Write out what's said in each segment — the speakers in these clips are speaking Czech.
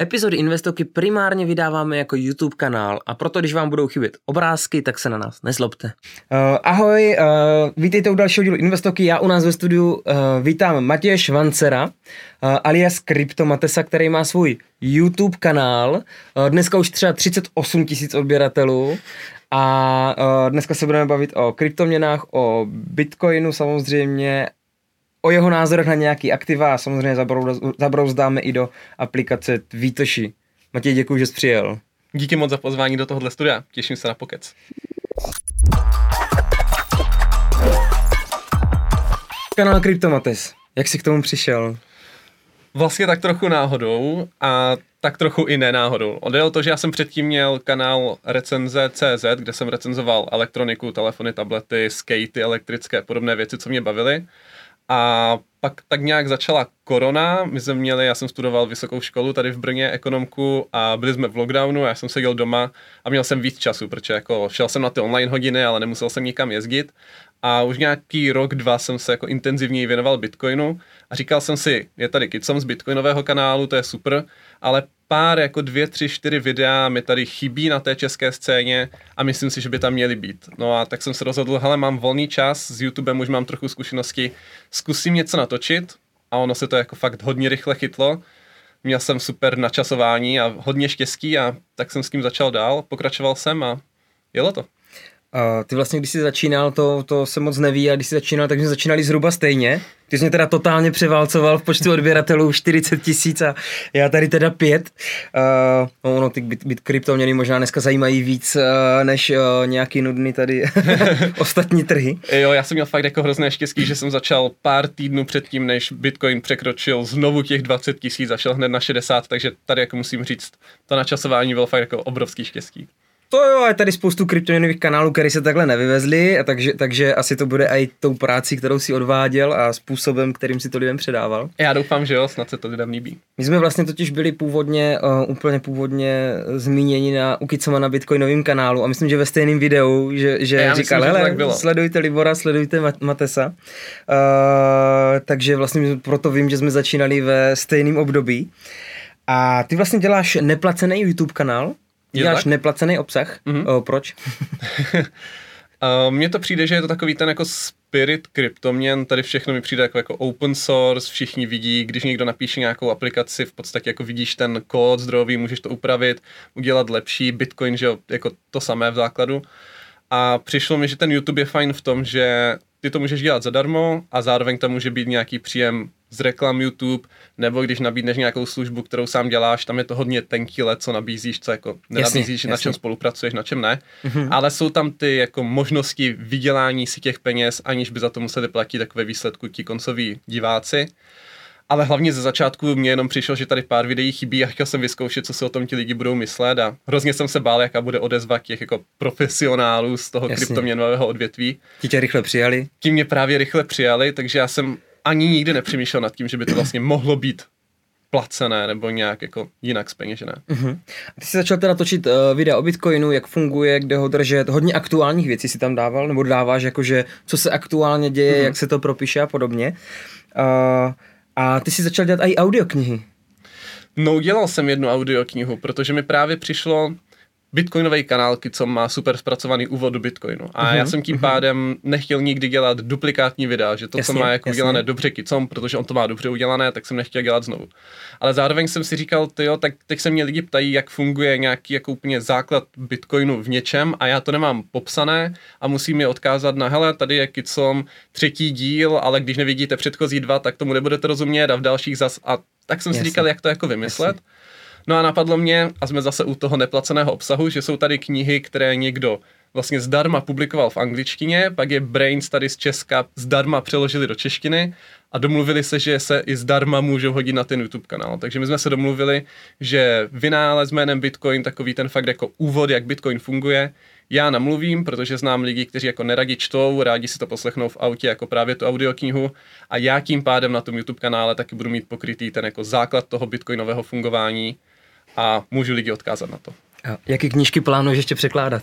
Epizody Investoky primárně vydáváme jako YouTube kanál a proto, když vám budou chybět obrázky, tak se na nás nezlobte. Uh, ahoj, uh, vítejte u dalšího dílu Investoky. Já u nás ve studiu uh, vítám Matěje Švancera, uh, alias Kryptomatesa, který má svůj YouTube kanál. Uh, dneska už třeba 38 tisíc odběratelů. A uh, dneska se budeme bavit o kryptoměnách, o Bitcoinu samozřejmě o jeho názorech na nějaký aktiva a samozřejmě zabrouzdáme i do aplikace Výtoši. Matěj, děkuji, že jsi přijel. Díky moc za pozvání do tohohle studia. Těším se na pokec. Kanál Kryptomates. Jak jsi k tomu přišel? Vlastně tak trochu náhodou a tak trochu i nenáhodou. Jde o to, že já jsem předtím měl kanál recenze.cz, kde jsem recenzoval elektroniku, telefony, tablety, skatey, elektrické podobné věci, co mě bavily. A pak tak nějak začala korona, my jsme měli, já jsem studoval vysokou školu tady v Brně, ekonomku a byli jsme v lockdownu, já jsem seděl doma a měl jsem víc času, protože jako šel jsem na ty online hodiny, ale nemusel jsem nikam jezdit. A už nějaký rok, dva jsem se jako intenzivněji věnoval Bitcoinu a říkal jsem si, je tady Kitsom z Bitcoinového kanálu, to je super, ale pár, jako dvě, tři, čtyři videa mi tady chybí na té české scéně a myslím si, že by tam měly být. No a tak jsem se rozhodl, hele, mám volný čas, s YouTubem už mám trochu zkušenosti, zkusím něco natočit a ono se to jako fakt hodně rychle chytlo. Měl jsem super načasování a hodně štěstí a tak jsem s tím začal dál, pokračoval jsem a jelo to. Ty vlastně, když jsi začínal, to, to se moc neví, a když jsi začínal, tak jsme začínali zhruba stejně. Ty jsi mě teda totálně převálcoval v počtu odběratelů 40 tisíc a já tady teda pět. Uh, no, ono, ty byt, byt kryptoměny možná dneska zajímají víc uh, než uh, nějaký nudný tady ostatní trhy. Jo, já jsem měl fakt jako hrozné štěstí, že jsem začal pár týdnů předtím, než Bitcoin překročil znovu těch 20 tisíc šel hned na 60, takže tady jako musím říct, to načasování bylo fakt jako obrovský štěstí. To jo, je tady spoustu kryptoměnových kanálů, které se takhle nevyvezly, a takže, takže asi to bude i tou práci, kterou si odváděl a způsobem, kterým si to lidem předával. Já doufám, že jo, snad se to lidem líbí. My jsme vlastně totiž byli původně, uh, úplně původně zmíněni na Ukicoma na Bitcoinovém kanálu a myslím, že ve stejném videu, že, že Já říkal, myslím, hele, že sledujte Libora, sledujte Matesa. Uh, takže vlastně proto vím, že jsme začínali ve stejném období. A ty vlastně děláš neplacený YouTube kanál, Děláš neplacený obsah? Mm-hmm. O, proč? Mně to přijde, že je to takový ten jako spirit kryptoměn, tady všechno mi přijde jako, jako open source, všichni vidí, když někdo napíše nějakou aplikaci, v podstatě jako vidíš ten kód zdrojový, můžeš to upravit, udělat lepší, Bitcoin, že jo, jako to samé v základu. A přišlo mi, že ten YouTube je fajn v tom, že ty to můžeš dělat zadarmo a zároveň tam může být nějaký příjem z reklam YouTube, nebo když nabídneš nějakou službu, kterou sám děláš, tam je to hodně tenký let, co nabízíš, co jako nenabízíš, jasně, na čem spolupracuješ, na čem ne. Mm-hmm. Ale jsou tam ty jako možnosti vydělání si těch peněz, aniž by za to museli platit takové výsledku ti koncoví diváci. Ale hlavně ze začátku mě jenom přišlo, že tady pár videí chybí a chtěl jsem vyzkoušet, co si o tom ti lidi budou myslet a hrozně jsem se bál, jaká bude odezva těch jako profesionálů z toho kryptoměnového odvětví. Ti tě rychle přijali? Ti mě právě rychle přijali, takže já jsem ani nikdy nepřemýšlel nad tím, že by to vlastně mohlo být placené nebo nějak jako jinak speněžené. Uh-huh. Ty jsi začal teda točit uh, videa o Bitcoinu, jak funguje, kde ho držet, hodně aktuálních věcí si tam dával, nebo dáváš jakože, co se aktuálně děje, uh-huh. jak se to propíše a podobně. Uh, a ty jsi začal dělat i audioknihy. No, udělal jsem jednu audioknihu, protože mi právě přišlo, bitcoinový kanál, co má super zpracovaný úvod do Bitcoinu. A uh-huh, já jsem tím uh-huh. pádem nechtěl nikdy dělat duplikátní videa, že to, jasně, co má jako jasně. udělané dobře kicom, protože on to má dobře udělané, tak jsem nechtěl dělat znovu. Ale zároveň jsem si říkal, ty jo, tak teď se mě lidi ptají, jak funguje nějaký jako úplně základ Bitcoinu v něčem a já to nemám popsané a musím je odkázat na, hele, tady je kicom třetí díl, ale když nevidíte předchozí dva, tak tomu nebudete rozumět a v dalších zas a tak jsem jasně. si říkal, jak to jako vymyslet. Jasně. No a napadlo mě, a jsme zase u toho neplaceného obsahu, že jsou tady knihy, které někdo vlastně zdarma publikoval v angličtině, pak je Brains tady z Česka zdarma přeložili do češtiny a domluvili se, že se i zdarma můžou hodit na ten YouTube kanál. Takže my jsme se domluvili, že vynález jménem Bitcoin, takový ten fakt jako úvod, jak Bitcoin funguje, já namluvím, protože znám lidi, kteří jako neradi čtou, rádi si to poslechnou v autě, jako právě tu audioknihu a já tím pádem na tom YouTube kanále taky budu mít pokrytý ten jako základ toho bitcoinového fungování a můžu lidi odkázat na to. A jaký knížky plánuješ ještě překládat?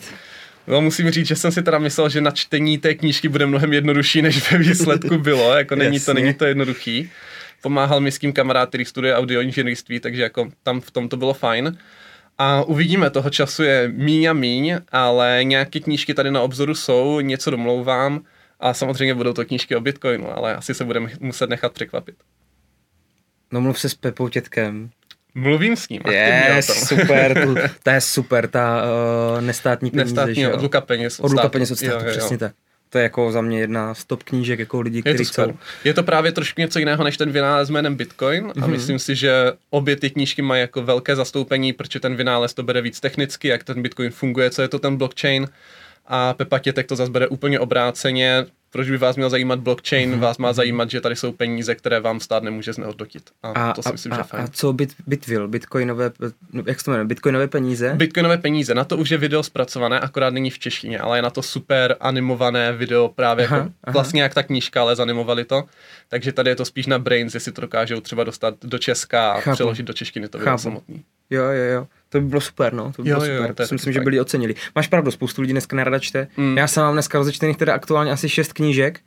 No, musím říct, že jsem si teda myslel, že na čtení té knížky bude mnohem jednodušší, než ve výsledku bylo, jako není to, není to jednoduchý. pomáhal mi s tím kamarád, který studuje audioinženýrství, takže jako tam v tom to bylo fajn. A uvidíme, toho času je míň a míň, ale nějaké knížky tady na obzoru jsou, něco domlouvám a samozřejmě budou to knížky o Bitcoinu, ale asi se budeme muset nechat překvapit. No mluv se s Pepou Tětkem. Mluvím s ním. Yes, super, tu, to je super, ta uh, nestátní peníze. Nestátní, odluka peněz od Odluka peněz od státu, Jo, jo, jo. přesně tak. To je jako za mě jedna z top knížek jako lidí, Je kteří to, super. je to právě trošku něco jiného než ten vynález jménem Bitcoin a Mhm. myslím si, že obě ty knížky mají jako velké zastoupení, protože ten vynález to bere víc technicky, jak ten Bitcoin funguje, co je to ten blockchain a Pepa Tětek to zase bere úplně obráceně, proč by vás měl zajímat blockchain, Mhm. vás má zajímat, že tady jsou peníze, které vám stát nemůže znehodnotit. A, A, to si myslím, a, že a, fajn. a co bit, Bitvil, bitcoinové, no, jak se to jmenuje, bitcoinové peníze? Bitcoinové peníze, na to už je video zpracované, akorát není v češtině, ale je na to super animované video, právě Aha, jako, aha. vlastně jak ta knížka, ale zanimovali to. Takže tady je to spíš na Brains, jestli to dokážou třeba dostat do Česka a Chápu. přeložit do češtiny to video Chápu. samotný. Jo, jo, jo. To by bylo super, no. To by Jo, bylo jo, super. to to si myslím, taky že byli ocenili. Máš pravdu, spoustu lidí dneska nerada čte. Mm. Já jsem mám dneska rozečtených teda aktuálně asi šest knížek.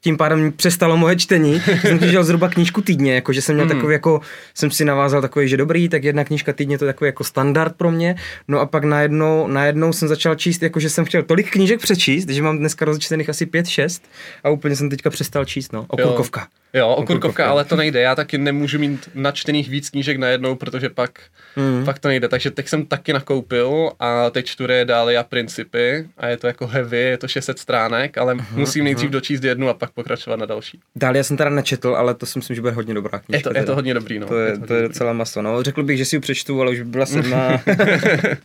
Tím pádem přestalo moje čtení. jsem dělal zhruba knížku týdně, jako že jsem měl Mm. takový jako, jsem si navázal takový, že dobrý, tak jedna knížka týdně to je takový jako standard pro mě. No a pak najednou, najednou jsem začal číst, jako že jsem chtěl tolik knížek přečíst, že mám dneska rozečtených asi pět, šest a úplně jsem teďka přestal číst, no. Okurkovka. Jo, Okurkovka. okurkovka, ale to nejde. Já taky nemůžu mít načtených víc knížek najednou, protože pak, Mm. pak to nejde. Takže teď jsem taky nakoupil a teď čtu dále a principy a je to jako heavy, je to 600 stránek, ale musím nejdřív dočíst jednu a pak pokračovat na další. Dál já jsem teda nečetl, ale to si myslím, že bude hodně dobrá knížka. Je to, je to hodně dobrý, no. To je, to to je docela maso. No, řekl bych, že si ji přečtu, ale už by byla sedma.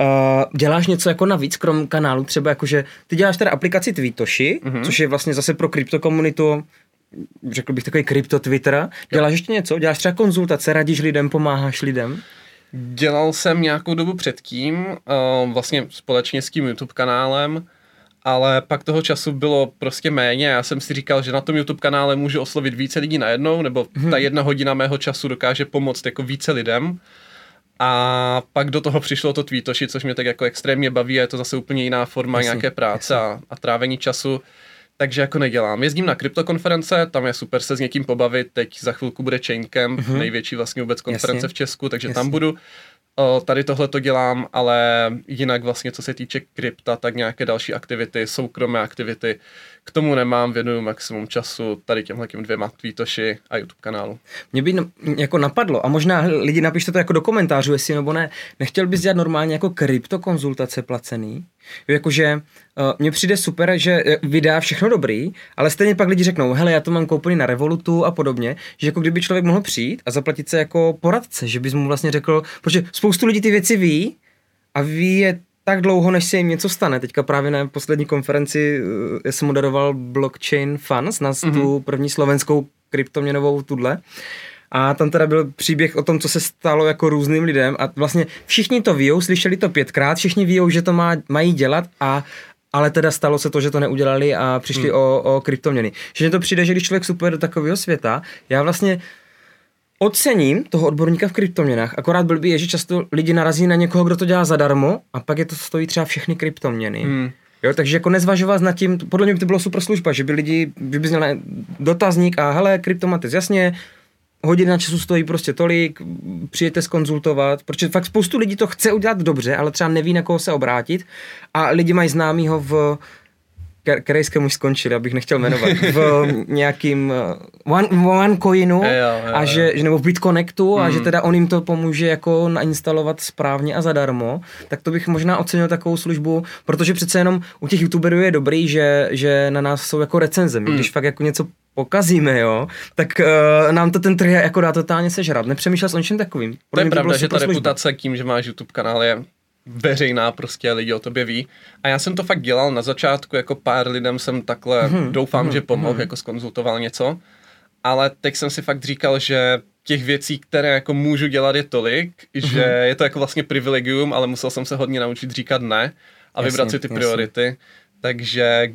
Uh, děláš něco jako navíc, krom kanálu, třeba jakože, ty děláš teda aplikaci Tweetoshi, Mhm. mm-hmm. což je vlastně zase pro kryptokomunitu, řekl bych takový krypto Twitter. Děláš ještě něco? Děláš třeba konzultace, radíš lidem, pomáháš lidem? Dělal jsem nějakou dobu předtím, uh, vlastně společně s tím YouTube kanálem, ale pak toho času bylo prostě méně. Já jsem si říkal, že na tom YouTube kanále můžu oslovit více lidí najednou, nebo ta jedna hodina mého času dokáže pomoct jako více lidem. A pak do toho přišlo to tweetoši, což mě tak jako extrémně baví a je to zase úplně jiná forma Jasně, nějaké práce a, a trávení času. Takže jako nedělám. Jezdím na kryptokonference, tam je super se s někým pobavit, teď za chvilku bude Chaincamp, mm-hmm. největší vlastně vůbec konference Jasně. v Česku, takže Jasně. tam budu. O, tady tohle to dělám, ale jinak vlastně, co se týče krypta, tak nějaké další aktivity, soukromé aktivity, k tomu nemám, věnuju maximum času tady těmhle těm dvěma tweetoši a YouTube kanálu. Mě by jako napadlo, a možná lidi napište to jako do komentářů, jestli nebo ne, nechtěl bys dělat normálně jako kryptokonzultace placený? Jakože uh, mně přijde super, že eh, vydá všechno dobrý, ale stejně pak lidi řeknou, hele, já to mám koupený na Revolutu a podobně, že jako kdyby člověk mohl přijít a zaplatit se jako poradce, že bys mu vlastně řekl, protože spoustu lidí ty věci ví a ví je tak dlouho, než se jim něco stane. Teďka právě na poslední konferenci eh, jsem moderoval Blockchain Funds na mm-hmm. tu první slovenskou kryptoměnovou tudle. A tam teda byl příběh o tom, co se stalo jako různým lidem a vlastně všichni to ví, slyšeli to pětkrát, všichni ví, že to má, mají dělat a ale teda stalo se to, že to neudělali a přišli hmm. o, o kryptoměny. Že mně to přijde, že když člověk vstupuje do takového světa, já vlastně ocením toho odborníka v kryptoměnách, akorát blbý je, že často lidi narazí na někoho, kdo to dělá zadarmo a pak je to stojí třeba všechny kryptoměny. Hmm. Jo, takže jako nezvažovat nad tím, podle mě by to byla super služba, že by lidi, že by měl dotazník a hele, kryptomatis, jasně, hodina času stojí prostě tolik, přijete skonzultovat, protože fakt spoustu lidí to chce udělat dobře, ale třeba neví, na koho se obrátit a lidi mají známýho v Ke- Kerejskému už skončil, abych nechtěl jmenovat, v nějakým uh, one, OneCoinu Jo, jo, a že, že nebo v BitConnectu a že teda on jim to pomůže jako nainstalovat správně a zadarmo, tak to bych možná ocenil takovou službu, protože přece jenom u těch youtuberů je dobrý, že, že na nás jsou jako recenze. My, když fakt jako něco pokazíme, jo, tak uh, nám to ten trh jako dá totálně sežrat. Nepřemýšlel jsem o něčem takovým. To Pro je mě by pravda, byla že ta služba. reputace tím, že máš YouTube kanál je veřejná, prostě lidi o tobě ví. A já jsem to fakt dělal na začátku, jako pár lidem jsem takhle, Mhm, doufám, že pomohl, jako skonzultoval něco. Ale teď jsem si fakt říkal, že těch věcí, které jako můžu dělat je tolik, Mhm. že je to jako vlastně privilegium, ale musel jsem se hodně naučit říkat ne a Jasně, vybrat si ty jasně. priority. Takže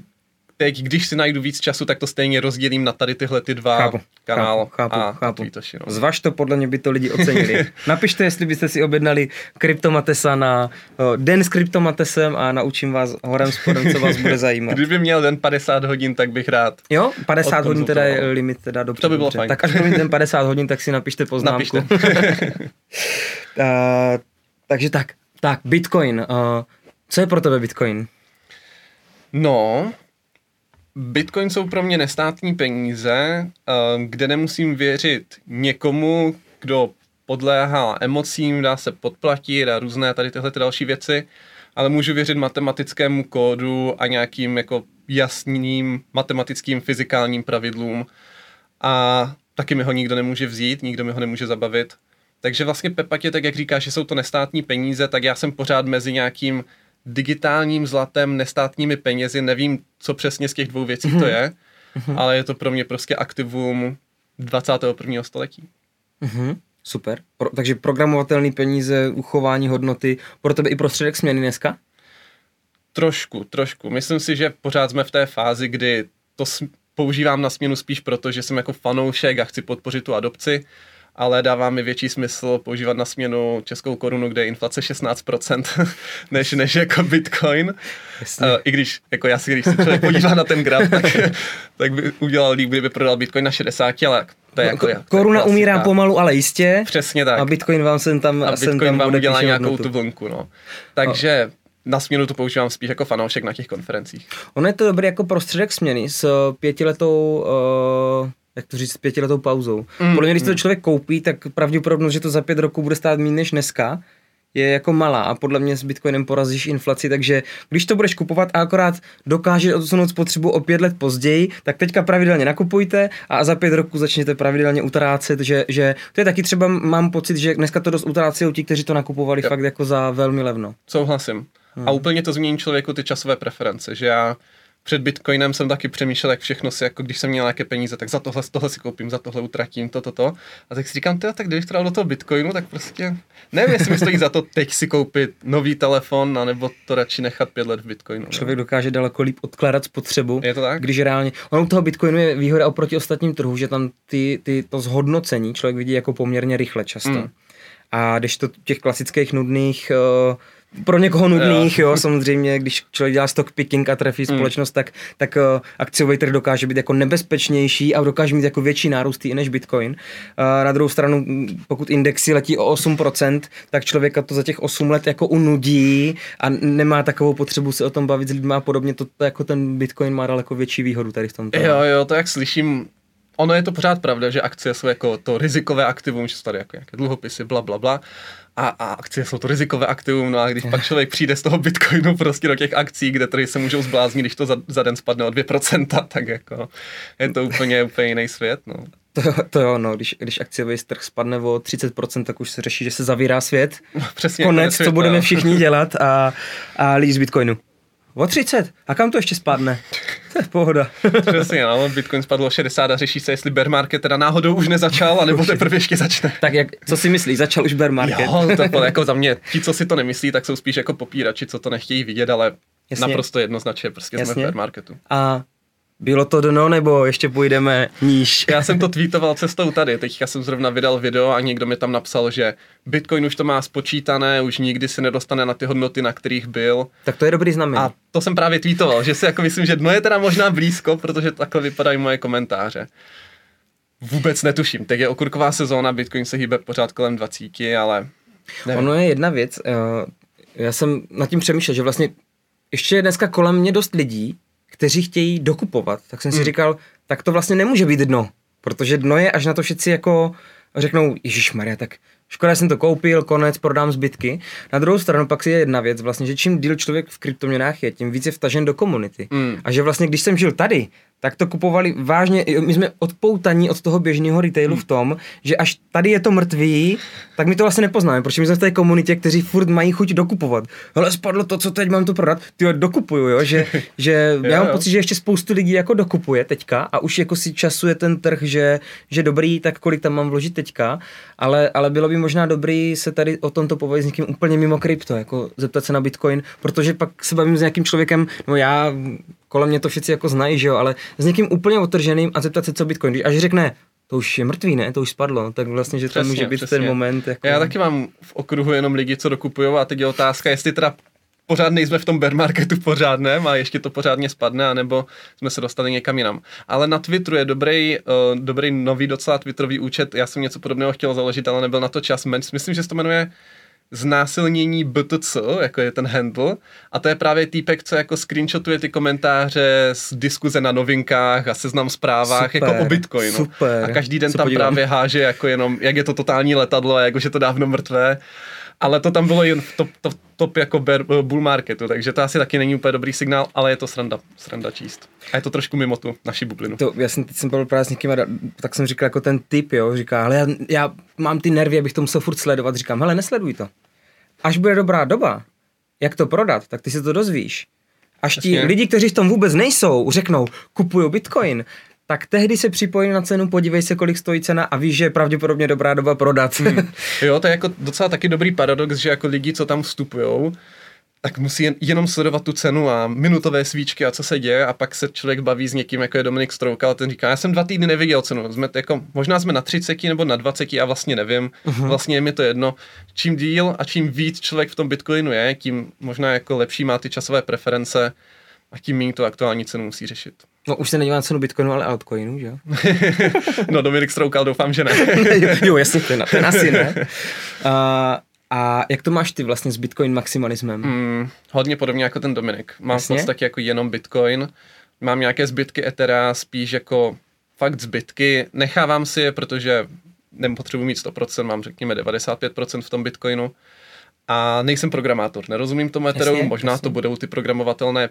teď, když si najdu víc času, tak to stejně rozdělím na tady tyhle ty dva Chápu, kanál chápu, chápu, a chápu. Tweetoši, no. Zvaž to, podle mě by to lidi ocenili. Napište, jestli byste si objednali Kryptomatesa na o, den s Kryptomatesem a naučím vás horem spodem, co vás bude zajímat. Kdyby měl den 50 hodin, tak bych rád. Jo, 50 hodin teda je limit, teda dobře. To by bylo dobře. fajn. Tak až budeme ten 50 hodin, tak si napište poznámku. Napište. uh, takže tak, tak, Bitcoin. Uh, co je pro tebe Bitcoin? No, Bitcoin jsou pro mě nestátní peníze, eh, kde nemusím věřit někomu, kdo podléhá emocím, dá se podplatit a různé tady tyhle ty další věci, ale můžu věřit matematickému kódu a nějakým jako jasným matematickým fyzikálním pravidlům a taky mi ho nikdo nemůže vzít, nikdo mi ho nemůže zabavit. Takže vlastně Pepatě, tak jak říká, že jsou to nestátní peníze, tak já jsem pořád mezi nějakým digitálním zlatem, nestátními penězi, nevím, co přesně z těch dvou věcí to je, ale je to pro mě prostě aktivum 21. století. Mhm, super. Pro, takže programovatelné peníze, uchování hodnoty, pro tebe i prostředek směny dneska? Trošku, trošku. Myslím si, že pořád jsme v té fázi, kdy to používám na směnu spíš proto, že jsem jako fanoušek a chci podpořit tu adopci, ale dává mi větší smysl používat na směnu českou korunu, kde je inflace 16%, než, než jako bitcoin. Jasně. Uh, I když, jako já si, když se člověk podívá na ten graf, tak, tak by udělal líp, kdyby prodal bitcoin na 60, ale to je jako... jak- to je Koruna umírá pomalu, ale jistě. Přesně tak. A Bitcoin vám sem tam, a sem Bitcoin tam vám udělá nějakou hodnotu. tu vlnku, no. Takže na směnu to používám spíš jako fanoušek na těch konferencích. Ono je to dobrý jako prostředek směny s pětiletou, uh, jak to říct, s pětiletou pauzou. Mm, Podle mě, když to člověk koupí, tak pravděpodobnost, že to za pět roků bude stát méně než dneska, je jako malá a podle mě s Bitcoinem porazíš inflaci, takže když to budeš kupovat a akorát dokážeš odsunout spotřebu o pět let později, tak teďka pravidelně nakupujte a za pět roků začněte pravidelně utrácet, že, že to je taky třeba, mám pocit, že dneska to dost utrácí ti, kteří to nakupovali Jo. fakt jako za velmi levno. Souhlasím. Hmm. A úplně to změní člověku ty časové preference, že já před Bitcoinem jsem taky přemýšlel, jak všechno si, jako když jsem měl nějaké peníze, tak za tohle, tohle si koupím, za tohle utratím, to, to, to. A tak si říkám, tyjo, tak kdybych to dal do toho Bitcoinu, tak prostě nevím, jestli mi stojí za to teď si koupit nový telefon, anebo to radši nechat pět let v Bitcoinu. no. Člověk dokáže daleko líp odkládat spotřebu. Je to tak? Když reálně, ono u toho Bitcoinu je výhoda oproti ostatním trhu, že tam ty, ty, to zhodnocení člověk vidí jako poměrně rychle často. Mm. A když to těch klasických nudných, uh, pro někoho nudných, jo. jo, samozřejmě, když člověk dělá stock picking a trefí Mm. společnost, tak, tak uh, akciový trh dokáže být jako nebezpečnější a dokáže mít jako větší nárůst i než Bitcoin. Uh, na druhou stranu, pokud indexy letí o 8%, tak člověka to za těch 8 let jako unudí a nemá takovou potřebu se o tom bavit s lidmi a podobně. To, to jako ten Bitcoin má daleko větší výhodu tady v tomto. Jo, jo, to jak slyším, ono je to pořád pravda, že akcie jsou jako to rizikové aktivum, že jsou tady jako nějaké dluhopisy, bla, bla, bla. A, a akcie jsou to rizikové aktivum, no a když pak člověk přijde z toho Bitcoinu prostě do těch akcí, kde trhy se můžou zbláznit, když to za, za den spadne o 2%, tak jako je to úplně, úplně jiný svět, no. To, to jo, no, když, když akciový trh spadne o 30%, tak už se řeší, že se zavírá svět. Přesně Konec, světa. co budeme všichni dělat a, a lidi z Bitcoinu. O 30? A kam to ještě spadne? To je pohoda. Přesně, no, Bitcoin spadlo o 60 a řeší se, jestli bear market teda náhodou už nezačal, anebo teprve ještě začne. tak jak, co si myslíš, začal už bear market? Jo, to bylo jako za mě, ti, co si to nemyslí, tak jsou spíš jako popírači, co to nechtějí vidět, ale Jasně. naprosto jednoznačně, prostě jsme v Jasně. bear marketu. A bylo to dno, nebo ještě půjdeme níž? Já jsem to tweetoval cestou tady, teďka jsem zrovna vydal video a někdo mi tam napsal, že Bitcoin už to má spočítané, už nikdy se nedostane na ty hodnoty, na kterých byl. Tak to je dobrý znamení. A to jsem právě tweetoval, že si jako myslím, že dno je teda možná blízko, protože takhle vypadají moje komentáře. Vůbec netuším. Teď je okurková sezóna, Bitcoin se hýbe pořád kolem 20, ale nevím. Ono je jedna věc, eh, já jsem nad tím přemýšlel, že vlastně ještě je dneska kolem mě dost lidí, kteří chtějí dokupovat, tak jsem si Hmm. říkal, tak to vlastně nemůže být dno, protože dno je, až na to všichni jako řeknou, Ježíš Maria, tak škoda, jsem to koupil, konec, prodám zbytky. Na druhou stranu pak je jedna věc, vlastně, že čím díl člověk v kryptoměnách je, tím víc je vtažen do komunity. Mm. A že vlastně, když jsem žil tady, tak to kupovali vážně, my jsme odpoutaní od toho běžného retailu v tom, že až tady je to mrtvý, tak my to vlastně nepoznáme, protože my jsme v té komunitě, kteří furt mají chuť dokupovat. Hele, spadlo to, co teď mám to prodat, ty jo, dokupuju, jo, že, že já mám pocit, že ještě spoustu lidí jako dokupuje teďka a už jako si časuje ten trh, že, že dobrý, tak kolik tam mám vložit teďka, ale, ale bylo by možná dobrý se tady o tomto povědět s někým úplně mimo krypto, jako zeptat se na Bitcoin, protože pak se bavím s nějakým člověkem, no já kolem mě to všichni jako znají, že jo, ale s někým úplně otrženým a zeptat se, co Bitcoin, když až řekne, to už je mrtvý, ne? To už spadlo. Tak vlastně, že přesně, to může být přesně. ten moment. Jako... Já taky mám v okruhu jenom lidi, co dokupují a teď je otázka, jestli teda pořád nejsme v tom bear marketu pořádném a ještě to pořádně spadne, anebo jsme se dostali někam jinam. Ale na Twitteru je dobrý, uh, dobrý nový docela Twitterový účet, já jsem něco podobného chtěl založit, ale nebyl na to čas. Myslím, že se to jmenuje znásilnění BTC, jako je ten handle, a to je právě týpek, co jako screenshotuje ty komentáře z diskuze na novinkách a seznam zprávách super, jako o Bitcoinu. Super, a každý den tam podívám. právě háže jako jenom, jak je to totální letadlo a jako, že to dávno mrtvé ale to tam bylo jen v top, top, top jako bear, bull marketu, takže to asi taky není úplně dobrý signál, ale je to sranda, sranda číst. A je to trošku mimo tu naši bublinu. To, já jsem, teď jsem byl právě s někým, tak jsem říkal jako ten typ, jo, říká, ale já, já mám ty nervy, abych to musel furt sledovat, říkám, hele, nesleduj to. Až bude dobrá doba, jak to prodat, tak ty se to dozvíš. Až ti Jasně. lidi, kteří v tom vůbec nejsou, řeknou, kupuju bitcoin, tak tehdy se připojí na cenu, podívej se, kolik stojí cena a víš, že je pravděpodobně dobrá doba prodat. Hmm. Jo, to je jako docela taky dobrý paradox, že jako lidi, co tam vstupují, tak musí jen, jenom sledovat tu cenu a minutové svíčky a co se děje a pak se člověk baví s někým, jako je Dominik Strouka a ten říká, já jsem dva týdny neviděl cenu, jsme jako, možná jsme na 30 nebo na 20 a vlastně nevím, uh-huh. vlastně je mi to jedno. Čím díl a čím víc člověk v tom Bitcoinu je, tím možná jako lepší má ty časové preference a tím méně tu aktuální cenu musí řešit. No už se nedívá na cenu Bitcoinu, ale altcoinu, že jo? no Dominik Stroukal, doufám, že ne. jo, jasně, ten, ten asi ne. Uh, a jak to máš ty vlastně s Bitcoin maximalismem? Mm, hodně podobně jako ten Dominik. Mám jasně? v podstatě jako jenom Bitcoin. Mám nějaké zbytky Ethera, spíš jako fakt zbytky. Nechávám si je, protože nepotřebuji mít 100%, mám řekněme 95% v tom Bitcoinu. A nejsem programátor, nerozumím tomu Ethereum, jasně, možná jasně. to budou ty programovatelné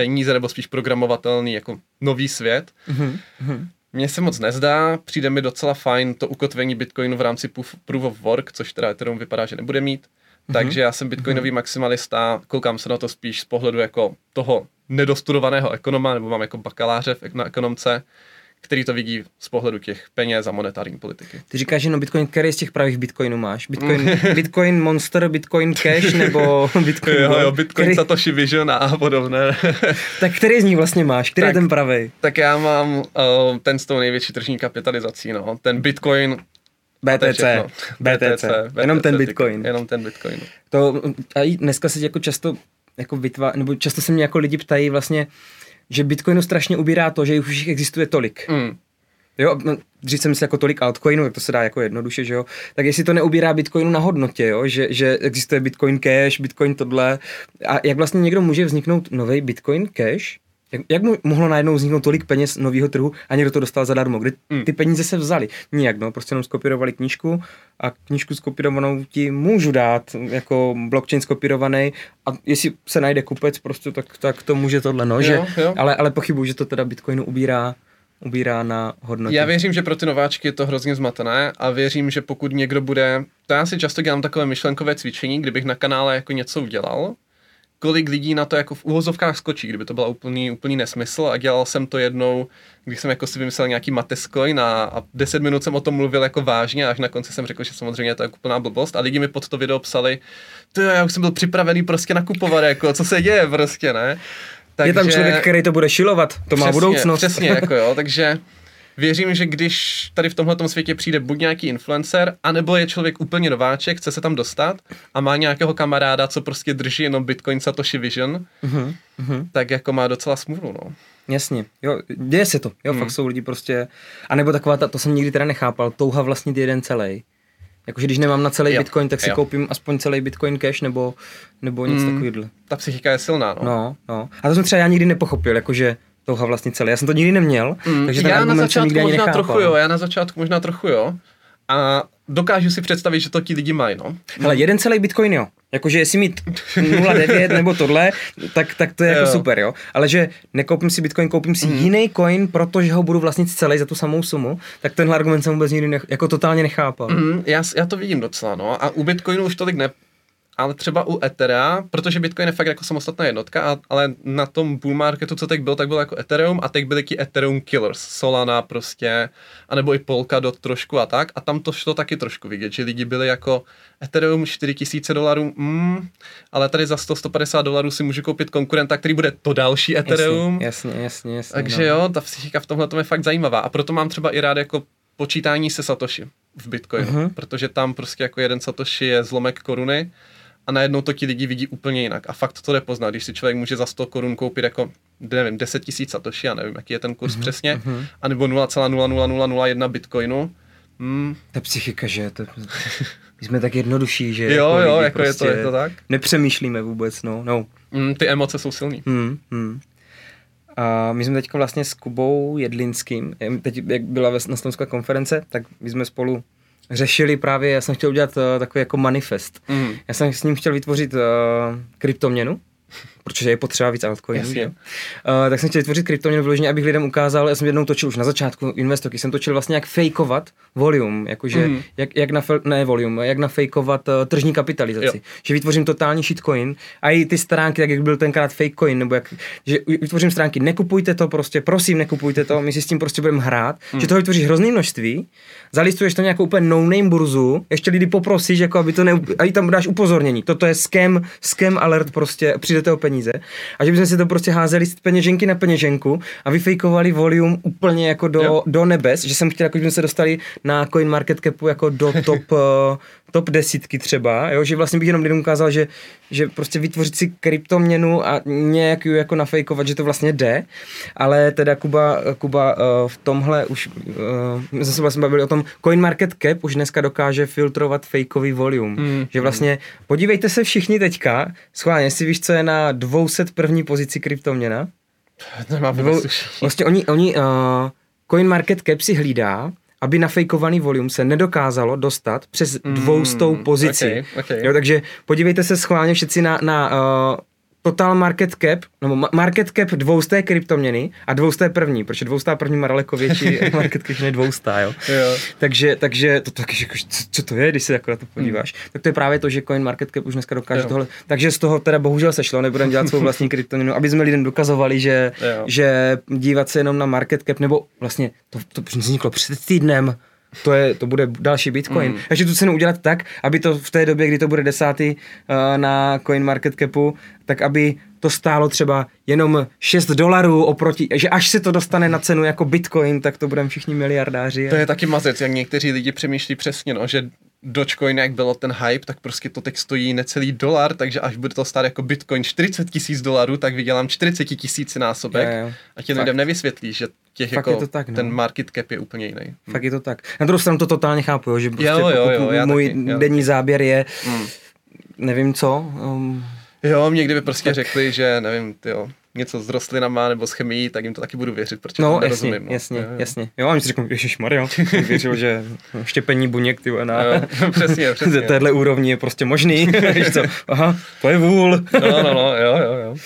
peníze, nebo spíš programovatelný jako nový svět. Mm-hmm. Mně se moc nezdá, přijde mi docela fajn to ukotvení Bitcoinu v rámci Proof of Work, což teda Ethereum vypadá, že nebude mít. Mm-hmm. Takže já jsem bitcoinový mm-hmm. maximalista, koukám se na to spíš z pohledu jako toho nedostudovaného ekonoma, nebo mám jako bakaláře na ekonomce, který to vidí z pohledu těch peněz a monetární politiky. Ty říkáš, že no Bitcoin, který z těch pravých Bitcoinů máš? Bitcoin, Bitcoin Monster, Bitcoin Cash nebo Bitcoin Jo, jo, Bitcoin který... Satoshi Vision a podobné. tak který z nich vlastně máš? Který tak, je ten pravý? Tak já mám uh, ten s tou největší tržní kapitalizací, no. Ten Bitcoin BTC, BTC, BTC, jenom ten Bitcoin. Jenom ten Bitcoin. To, a dneska se jako často jako vytvá, nebo často se mě jako lidi ptají vlastně, že Bitcoinu strašně ubírá to, že už jich existuje tolik. Mm. Jo, no, dřív jsem si jako tolik altcoinů, tak to se dá jako jednoduše, že jo. Tak jestli to neubírá Bitcoinu na hodnotě, jo, že, že existuje Bitcoin Cash, Bitcoin tohle. A jak vlastně někdo může vzniknout nový Bitcoin Cash, jak, jak mu mohlo najednou vzniknout tolik peněz nového trhu a někdo to dostal zadarmo? Kde mm. ty peníze se vzali? Nijak, no, prostě jenom skopírovali knížku a knížku skopírovanou ti můžu dát jako blockchain skopírovaný a jestli se najde kupec prostě, tak, tak to může tohle, no, jo, že, jo. Ale, ale pochybuju, že to teda Bitcoinu ubírá ubírá na hodnotě. Já věřím, že pro ty nováčky je to hrozně zmatené a věřím, že pokud někdo bude, to já si často dělám takové myšlenkové cvičení, kdybych na kanále jako něco udělal, kolik lidí na to jako v úvozovkách skočí, kdyby to byl úplný, úplný nesmysl a dělal jsem to jednou, když jsem jako si vymyslel nějaký mateskoin a, a 10 minut jsem o tom mluvil jako vážně a až na konci jsem řekl, že samozřejmě to je úplná blbost a lidi mi pod to video psali, to já už jsem byl připravený prostě nakupovat, jako co se děje prostě, ne? Takže, je tam člověk, který to bude šilovat, to přesně, má budoucnost. Přesně, jako jo, takže věřím, že když tady v tomhle světě přijde buď nějaký influencer, anebo je člověk úplně nováček, chce se tam dostat a má nějakého kamaráda, co prostě drží jenom Bitcoin Satoshi Vision, uh-huh. tak jako má docela smůlu, no. Jasně, jo, děje se to, jo, hmm. fakt jsou lidi prostě, anebo taková, ta, to jsem nikdy teda nechápal, touha vlastnit jeden celý. Jakože když nemám na celý jo, Bitcoin, tak si jo. koupím aspoň celý Bitcoin Cash nebo, nebo nic mm, takového. Ta psychika je silná, no. No, no. A to jsem třeba já nikdy nepochopil, jakože touha vlastně celé. Já jsem to nikdy neměl, mm, takže ten já na začátku možná trochu jo, já na začátku možná trochu jo. A dokážu si představit, že to ti lidi mají, no. Ale jeden celý bitcoin, jo. Jakože jestli mít 0,9 nebo tohle, tak, tak to je jako jo. super, jo. Ale že nekoupím si bitcoin, koupím si mm. jiný coin, protože ho budu vlastnit celý za tu samou sumu, tak tenhle argument jsem vůbec nikdy nech, jako totálně nechápal. Mm, já, já to vidím docela, no. A u bitcoinu už tolik ne, ale třeba u Ethera, protože Bitcoin je fakt jako samostatná jednotka, a, ale na tom bull marketu, co teď byl, tak byl jako Ethereum a teď byly ti Ethereum killers, Solana prostě, anebo i Polkadot trošku a tak. A tam to šlo taky trošku vidět, že lidi byli jako Ethereum 4000 dolarů, mm, ale tady za 100-150 dolarů si můžu koupit konkurenta, který bude to další Ethereum. Jasně, jasně, jasně. jasně Takže no. jo, ta psychika v tomhle je fakt zajímavá. A proto mám třeba i rád jako počítání se Satoshi v Bitcoinu, uh-huh. protože tam prostě jako jeden Satoshi je zlomek koruny a najednou to ti lidi vidí úplně jinak. A fakt to jde poznat, když si člověk může za 100 korun koupit jako, nevím, 10 tisíc Satoshi, já nevím, jaký je ten kurz uh-huh. přesně, uh-huh. anebo 0,00001 Bitcoinu. Hmm. Ta psychika, že? To, my jsme tak jednodušší, že jo, jako jo, jako prostě je, to, je to tak. Nepřemýšlíme vůbec, no. no. Mm, ty emoce jsou silný. Hmm, hmm. A my jsme teď vlastně s Kubou Jedlinským, teď jak byla na Slovenská konference, tak my jsme spolu řešili právě, já jsem chtěl udělat uh, takový jako manifest. Mm. Já jsem s ním chtěl vytvořit uh, kryptoměnu, protože je potřeba víc altcoinů. Uh, tak jsem chtěl vytvořit kryptoměnu vyloženě, abych lidem ukázal, já jsem jednou točil už na začátku investoky, jsem točil vlastně jak fejkovat volume, jakože mm. jak, jak na, ne volume, jak na fejkovat uh, tržní kapitalizaci. Jo. Že vytvořím totální shitcoin a i ty stránky, tak jak byl tenkrát fake coin, nebo jak, že vytvořím stránky, nekupujte to prostě, prosím, nekupujte to, my si s tím prostě budeme hrát, mm. že toho vytvoříš hrozný množství, zalistuješ to nějakou úplně no-name burzu, ještě lidi poprosíš, jako aby to ne, a tam dáš upozornění, toto je scam, scam alert prostě, přijdete o peníze. A že bychom si to prostě házeli z peněženky na peněženku a vyfejkovali volume úplně jako do, do nebes, že jsem chtěl, jako jsme se dostali na coin market capu jako do top, eh, top desítky třeba, jo? že vlastně bych jenom lidem ukázal, že, že prostě vytvořit si kryptoměnu a nějak ju jako nafejkovat, že to vlastně jde, ale teda Kuba, Kuba uh, v tomhle už, uh, my jsme se vlastně bavili o tom, CoinMarketCap už dneska dokáže filtrovat fakeový volume, mm. že vlastně podívejte se všichni teďka, schválně, jestli víš, co je na 201. pozici kryptoměna? Nemám Dvou, Vlastně oni, oni uh, CoinMarketCap si hlídá aby na fejkovaný volume se nedokázalo dostat přes mm, dvoustou pozici. Okay, okay. Jo, takže podívejte se schválně všichni na, na uh, total market cap, nebo market cap dvousté kryptoměny a dvousté první, protože dvoustá první má daleko větší market cap než dvoustá, jo. jo. Takže, takže to taky, jako, co, co, to je, když se jako na to podíváš. Hmm. Tak to je právě to, že coin market cap už dneska dokáže jo. tohle. Takže z toho teda bohužel sešlo, nebudeme dělat svou vlastní kryptoměnu, aby jsme lidem dokazovali, že, že dívat se jenom na market cap, nebo vlastně to, to vzniklo před týdnem, to, je, to bude další Bitcoin. Mm. Takže tu cenu udělat tak, aby to v té době, kdy to bude desátý uh, na Coin Market Capu, tak aby to stálo třeba jenom 6 dolarů oproti, že až se to dostane na cenu jako Bitcoin, tak to budeme všichni miliardáři. To je taky mazec, jak někteří lidi přemýšlí přesně, no, že Dogecoin, jak bylo ten hype, tak prostě to teď stojí necelý dolar, takže až bude to stát jako Bitcoin 40 tisíc dolarů, tak vydělám 40 tisíc násobek je, je. a těm lidem nevysvětlí, že těch Fakt jako, to tak, no. ten market cap je úplně jiný. Hm. Fakt je to tak. Na druhou stranu to totálně chápu, že prostě jo, jo, jo, můj taky, denní záběr je, mm. nevím co. Um... Jo, mě kdyby prostě řekli, že nevím, jo, něco s rostlinama nebo s chemií, tak jim to taky budu věřit, protože no, to jasně, nerozumím. No. Jasně, jo, jo. jasně. Jo, a mi si řeknu, Ježíš Maria, věřil, že štěpení buněk, ty na jo, přesně, přesně. téhle úrovni je prostě možný. co? Aha, to je vůl. no, no, no, jo, jo, jo.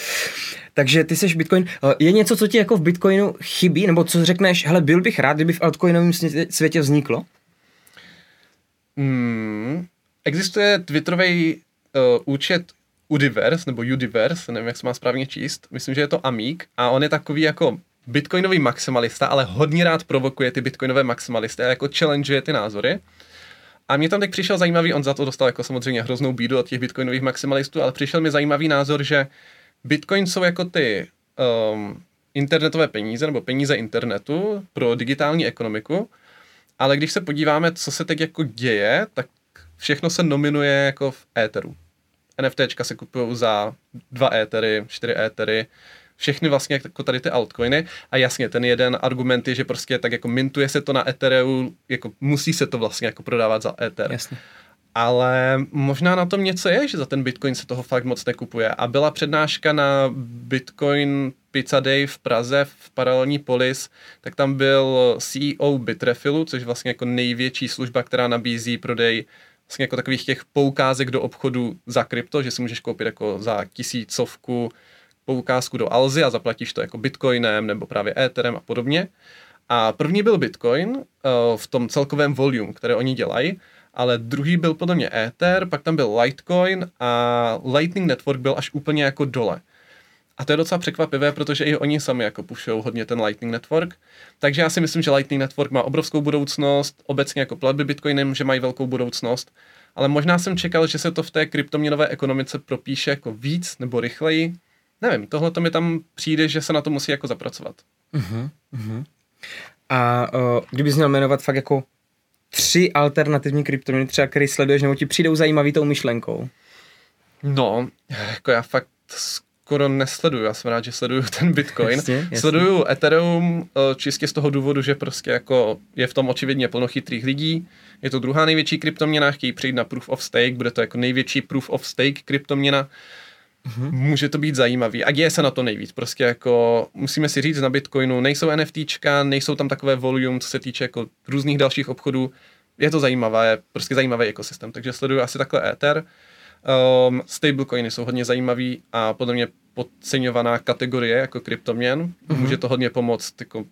Takže ty seš Bitcoin. Eh, je něco, co ti jako v Bitcoinu chybí, nebo co řekneš, hele, byl bych rád, kdyby v altcoinovém světě vzniklo? Hmm, existuje Twitterový uh, účet Udiverse, nebo Udiverse, nevím, jak se má správně číst, myslím, že je to Amík a on je takový jako bitcoinový maximalista, ale hodně rád provokuje ty bitcoinové maximalisty a jako challengeuje ty názory. A mě tam teď přišel zajímavý, on za to dostal jako samozřejmě hroznou bídu od těch bitcoinových maximalistů, ale přišel mi zajímavý názor, že bitcoin jsou jako ty um, internetové peníze nebo peníze internetu pro digitální ekonomiku, ale když se podíváme, co se teď jako děje, tak všechno se nominuje jako v éteru. NFTčka se kupují za dva étery, čtyři étery, všechny vlastně jako tady ty altcoiny a jasně ten jeden argument je, že prostě tak jako mintuje se to na Ethereum, jako musí se to vlastně jako prodávat za Ether. Jasně. Ale možná na tom něco je, že za ten Bitcoin se toho fakt moc nekupuje. A byla přednáška na Bitcoin Pizza Day v Praze v paralelní polis, tak tam byl CEO Bitrefilu, což je vlastně jako největší služba, která nabízí prodej vlastně jako takových těch poukázek do obchodu za krypto, že si můžeš koupit jako za tisícovku poukázku do Alzy a zaplatíš to jako bitcoinem nebo právě Etherem a podobně. A první byl Bitcoin uh, v tom celkovém volume, které oni dělají. ale druhý byl podle mě Ether, pak tam byl Litecoin a Lightning Network byl až úplně jako dole. A to je docela překvapivé, protože i oni sami jako pušou hodně ten Lightning Network. Takže já si myslím, že Lightning Network má obrovskou budoucnost, obecně jako platby Bitcoinem, že mají velkou budoucnost, ale možná jsem čekal, že se to v té kryptoměnové ekonomice propíše jako víc nebo rychleji. Nevím, tohle to mi tam přijde, že se na to musí jako zapracovat. Uh-huh, uh-huh. A uh, kdybys měl jmenovat fakt jako tři alternativní kryptoměny, třeba který sleduješ, nebo ti přijdou zajímavý tou myšlenkou? No, jako já fakt skoro nesleduju. Já jsem rád, že sleduju ten Bitcoin. Jasně, jasně. Sleduju Ethereum eh, čistě z toho důvodu, že prostě jako je v tom očividně plno chytrých lidí. Je to druhá největší kryptoměna, chtějí přijít na Proof of Stake, bude to jako největší Proof of Stake kryptoměna. Mm-hmm. Může to být zajímavý a děje se na to nejvíc. Prostě jako musíme si říct na Bitcoinu, nejsou NFTčka, nejsou tam takové volume, co se týče jako různých dalších obchodů. Je to zajímavé, je prostě zajímavý ekosystém, takže sleduju asi takhle Ether. Um, stablecoiny jsou hodně zajímavý a podle mě podceňovaná kategorie jako kryptoměn. Mm-hmm. Může to hodně pomoct jako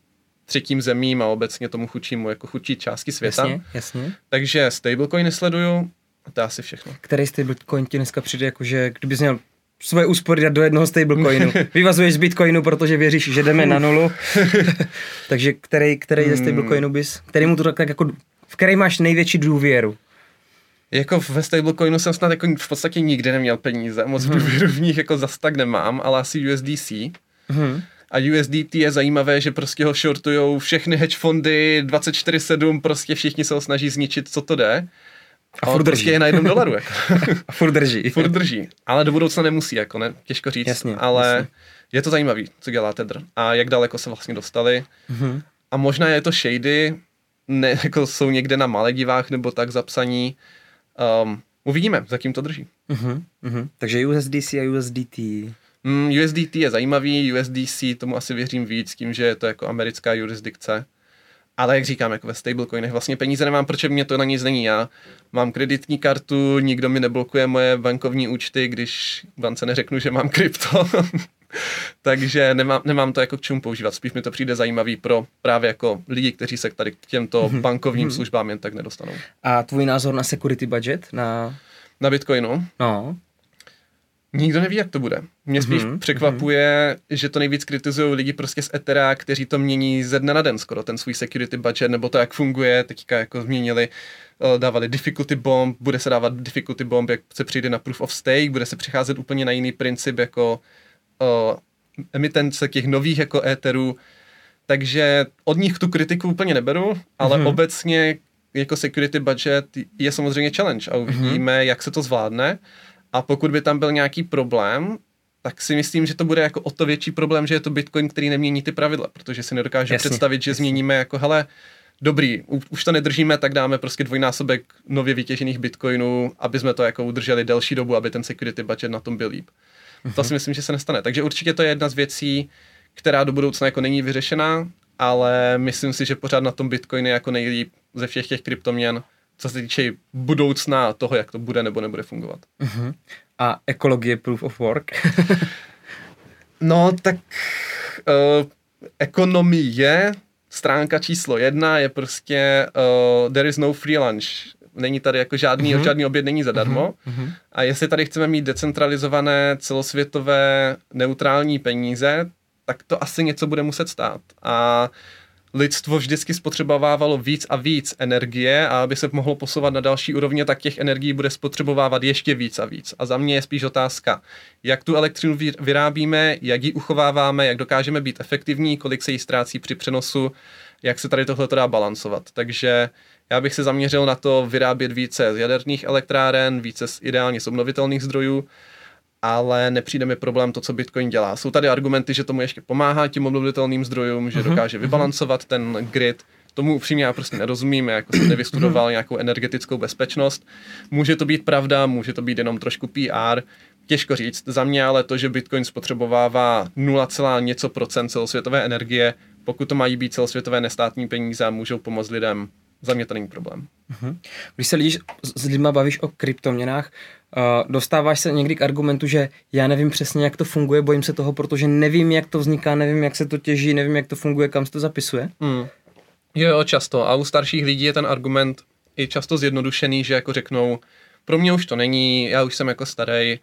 třetím zemím a obecně tomu chudšímu, jako chudší části světa. Jasně, jasně. Takže stablecoiny sleduju a to je asi všechno. Který stablecoin ti dneska přijde, jakože kdybys měl svoje úspory dát do jednoho stablecoinu. Vyvazuješ z bitcoinu, protože věříš, že jdeme na nulu. Takže který, který ze stablecoinu bys, který mu to tak, tak jako, v který máš největší důvěru? Jako ve stablecoinu jsem snad jako v podstatě nikdy neměl peníze, moc důvěru v nich jako zas tak nemám, ale asi USDC. Hmm. A USDT je zajímavé, že prostě ho shortujou všechny hedge fondy 24-7, prostě všichni se ho snaží zničit, co to jde. A furt prostě je na jednom dolaru. Jako. a furt drží. furt drží. Ale do budoucna nemusí, jako ne, těžko říct. Jasně, ale jasně. je to zajímavý, co dělá Tether. A jak daleko se vlastně dostali. Mm-hmm. A možná je to shady, ne, jako jsou někde na Maledivách nebo tak zapsaní. Um, uvidíme, za kým to drží. Uh-huh, uh-huh. Takže USDC a USDT. Mm, USDT je zajímavý, USDC tomu asi věřím víc, tím, že je to jako americká jurisdikce. Ale jak říkám, jako ve stablecoinech vlastně peníze nemám, protože mě to na nic není. Já mám kreditní kartu, nikdo mi neblokuje moje bankovní účty, když bance neřeknu, že mám krypto. Takže nemám, nemám to jako k čemu používat. Spíš mi to přijde zajímavý pro právě jako lidi, kteří se k tady k těmto mm-hmm. bankovním mm-hmm. službám jen tak nedostanou. A tvůj názor na security budget? Na, na Bitcoinu? No. Nikdo neví, jak to bude. Mě spíš mm-hmm. překvapuje, mm-hmm. že to nejvíc kritizují lidi prostě z Ethera, kteří to mění ze dne na den skoro, ten svůj security budget, nebo to, jak funguje, teďka jako změnili, eh, dávali difficulty bomb, bude se dávat difficulty bomb, jak se přijde na proof of stake, bude se přicházet úplně na jiný princip jako uh, emitence těch nových jako éterů, takže od nich tu kritiku úplně neberu, ale mm-hmm. obecně jako security budget je samozřejmě challenge a uvidíme, mm-hmm. jak se to zvládne. A pokud by tam byl nějaký problém, tak si myslím, že to bude jako o to větší problém, že je to Bitcoin, který nemění ty pravidla, protože si nedokážu jasně, představit, že jasně. změníme jako, hele, dobrý, už to nedržíme, tak dáme prostě dvojnásobek nově vytěžených bitcoinů, aby jsme to jako udrželi delší dobu, aby ten security budget na tom byl líp. Mm-hmm. To si myslím, že se nestane. Takže určitě to je jedna z věcí, která do budoucna jako není vyřešená, ale myslím si, že pořád na tom Bitcoin je jako nejlíp ze všech těch kryptoměn, co se týče budoucna toho, jak to bude nebo nebude fungovat. Mm-hmm. A ekologie proof of work? no, tak uh, ekonomie, stránka číslo jedna je prostě uh, there is no free lunch není tady jako žádný, uh-huh. žádný oběd není zadarmo. Uh-huh. A jestli tady chceme mít decentralizované celosvětové neutrální peníze, tak to asi něco bude muset stát. A lidstvo vždycky spotřebovávalo víc a víc energie a aby se mohlo posouvat na další úrovně, tak těch energií bude spotřebovávat ještě víc a víc. A za mě je spíš otázka, jak tu elektřinu vyrábíme, jak ji uchováváme, jak dokážeme být efektivní, kolik se jí ztrácí při přenosu, jak se tady tohle dá balancovat. Takže já bych se zaměřil na to vyrábět více z jaderných elektráren, více z ideálně z obnovitelných zdrojů, ale nepřijde mi problém to, co Bitcoin dělá. Jsou tady argumenty, že tomu ještě pomáhá tím obnovitelným zdrojům, že uh-huh, dokáže uh-huh. vybalancovat ten grid. Tomu upřímně já prostě nerozumím, já jako jsem nevystudoval nějakou energetickou bezpečnost. Může to být pravda, může to být jenom trošku PR, těžko říct. Za mě ale to, že Bitcoin spotřebovává 0, něco procent celosvětové energie, pokud to mají být celosvětové nestátní peníze a můžou pomoct lidem, za mě to není problém. Uh-huh. Když se lidi, s lidma bavíš o kryptoměnách, uh, dostáváš se někdy k argumentu, že já nevím přesně, jak to funguje, bojím se toho, protože nevím, jak to vzniká, nevím, jak se to těží, nevím, jak to funguje, kam se to zapisuje? Mm. Jo, jo, často. A u starších lidí je ten argument, i často zjednodušený, že jako řeknou, pro mě už to není, já už jsem jako starý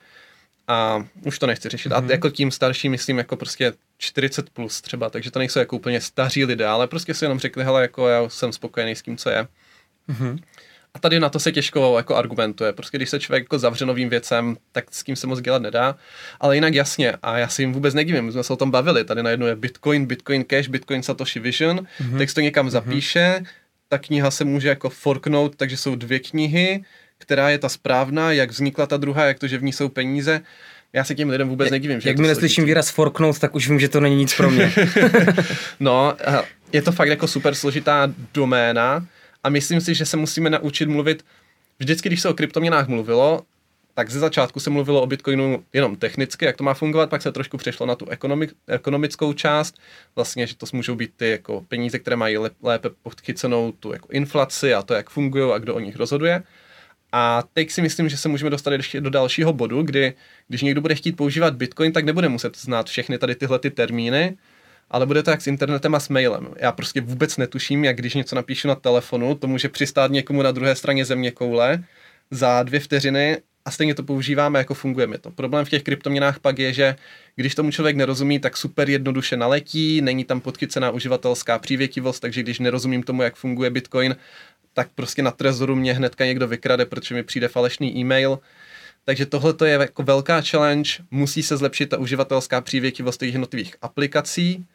a už to nechci řešit. Mm-hmm. A mhm. jako tím starší myslím jako prostě 40 plus třeba, takže to nejsou jako úplně staří lidé, ale prostě si jenom řekli, hele, jako já jsem spokojený s tím, co je. Mm-hmm. A tady na to se těžko jako argumentuje. Prostě když se člověk jako zavře novým věcem, tak s tím se moc dělat nedá. Ale jinak jasně, a já si jim vůbec nedivím, my jsme se o tom bavili. Tady najednou je Bitcoin, Bitcoin Cash, Bitcoin Satoshi Vision, mm-hmm. text to někam mm-hmm. zapíše, ta kniha se může jako forknout, takže jsou dvě knihy, která je ta správná, jak vznikla ta druhá, jak to, že v ní jsou peníze. Já se těm lidem vůbec nedivím. Že jak mi neslyším výraz forknout, tak už vím, že to není nic pro mě. no, je to fakt jako super složitá doména a myslím si, že se musíme naučit mluvit, vždycky, když se o kryptoměnách mluvilo, tak ze začátku se mluvilo o Bitcoinu jenom technicky, jak to má fungovat, pak se trošku přešlo na tu ekonomik, ekonomickou část, vlastně, že to můžou být ty jako peníze, které mají lépe podchycenou tu jako inflaci a to, jak fungují a kdo o nich rozhoduje. A teď si myslím, že se můžeme dostat ještě do dalšího bodu, kdy když někdo bude chtít používat Bitcoin, tak nebude muset znát všechny tady tyhle ty termíny, ale bude to jak s internetem a s mailem. Já prostě vůbec netuším, jak když něco napíšu na telefonu, to může přistát někomu na druhé straně země koule za dvě vteřiny a stejně to používáme, jako funguje mi to. Problém v těch kryptoměnách pak je, že když tomu člověk nerozumí, tak super jednoduše naletí, není tam podchycená uživatelská přívětivost, takže když nerozumím tomu, jak funguje Bitcoin, tak prostě na trezoru mě hnedka někdo vykrade, protože mi přijde falešný e-mail. Takže tohle je jako velká challenge, musí se zlepšit ta uživatelská přívětivost těch jednotlivých aplikací,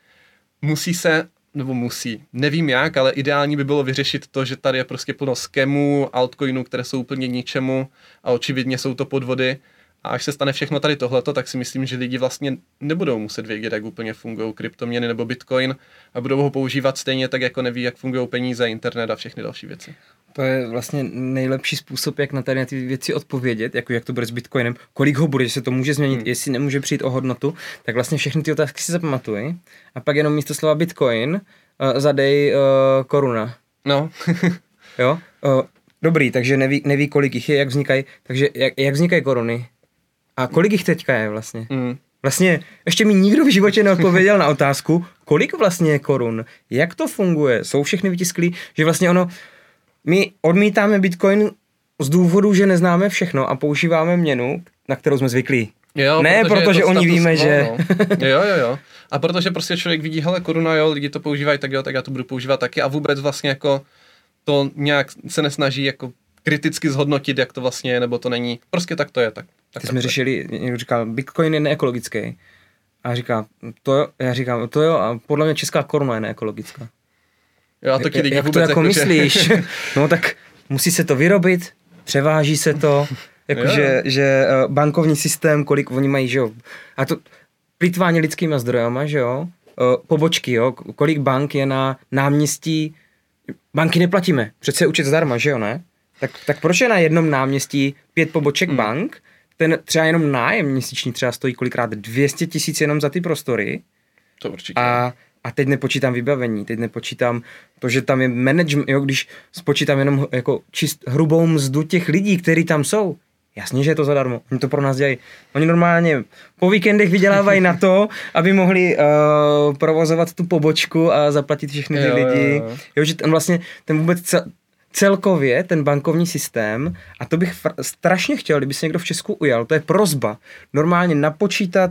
musí se, nebo musí, nevím jak, ale ideální by bylo vyřešit to, že tady je prostě plno skemů, altcoinů, které jsou úplně ničemu a očividně jsou to podvody. A až se stane všechno tady tohleto, tak si myslím, že lidi vlastně nebudou muset vědět, jak úplně fungují kryptoměny nebo bitcoin a budou ho používat stejně tak, jako neví, jak fungují peníze, internet a všechny další věci. To je vlastně nejlepší způsob, jak na tady na ty věci odpovědět, jako jak to bude s Bitcoinem, kolik ho bude, že se to může změnit, hmm. jestli nemůže přijít o hodnotu, tak vlastně všechny ty otázky si zapamatuj a pak jenom místo slova Bitcoin uh, zadej uh, koruna. No. jo? Uh, dobrý, takže neví, neví, kolik jich je, jak vznikají, takže jak, jak vznikají koruny? A kolik jich teďka je vlastně? Hmm. Vlastně ještě mi nikdo v životě neodpověděl na otázku, kolik vlastně je korun, jak to funguje, jsou všechny vytisklí, že vlastně ono, my odmítáme Bitcoin z důvodu, že neznáme všechno a používáme měnu, na kterou jsme zvyklí. Jo, ne, protože, protože oni víme, že... No. Jo, jo, jo. A protože prostě člověk vidí, hele, koruna, jo, lidi to používají, tak jo, tak já to budu používat taky a vůbec vlastně jako to nějak se nesnaží jako kriticky zhodnotit, jak to vlastně je, nebo to není. Prostě tak to je. Tak, tak Ty jsme řešili, někdo říkal, Bitcoin je neekologický. A říká, to jo, já říkám, to jo, a podle mě česká koruna je neekologická. Já taky lidi jak to jako, jako myslíš? no tak musí se to vyrobit, převáží se to, jakože že eh, bankovní systém, kolik oni mají, že jo. A to plýtvání lidskými zdrojama, že jo. Eh, pobočky, jo, kolik bank je na náměstí, banky neplatíme, přece je účet zdarma, že jo, ne? Tak, tak proč je na jednom náměstí pět poboček hmm. bank, ten třeba jenom nájem měsíční třeba stojí kolikrát 200 tisíc jenom za ty prostory. To určitě. A a teď nepočítám vybavení, teď nepočítám to, že tam je management, jo, když spočítám jenom jako čist hrubou mzdu těch lidí, kteří tam jsou. Jasně, že je to zadarmo. Oni to pro nás dělají. Oni normálně po víkendech vydělávají na to, aby mohli uh, provozovat tu pobočku a zaplatit všechny ty jo, lidi. Jo, jo. jo, že ten vlastně ten vůbec celkově ten bankovní systém, a to bych fr- strašně chtěl, kdyby se někdo v Česku ujal, to je prozba, normálně napočítat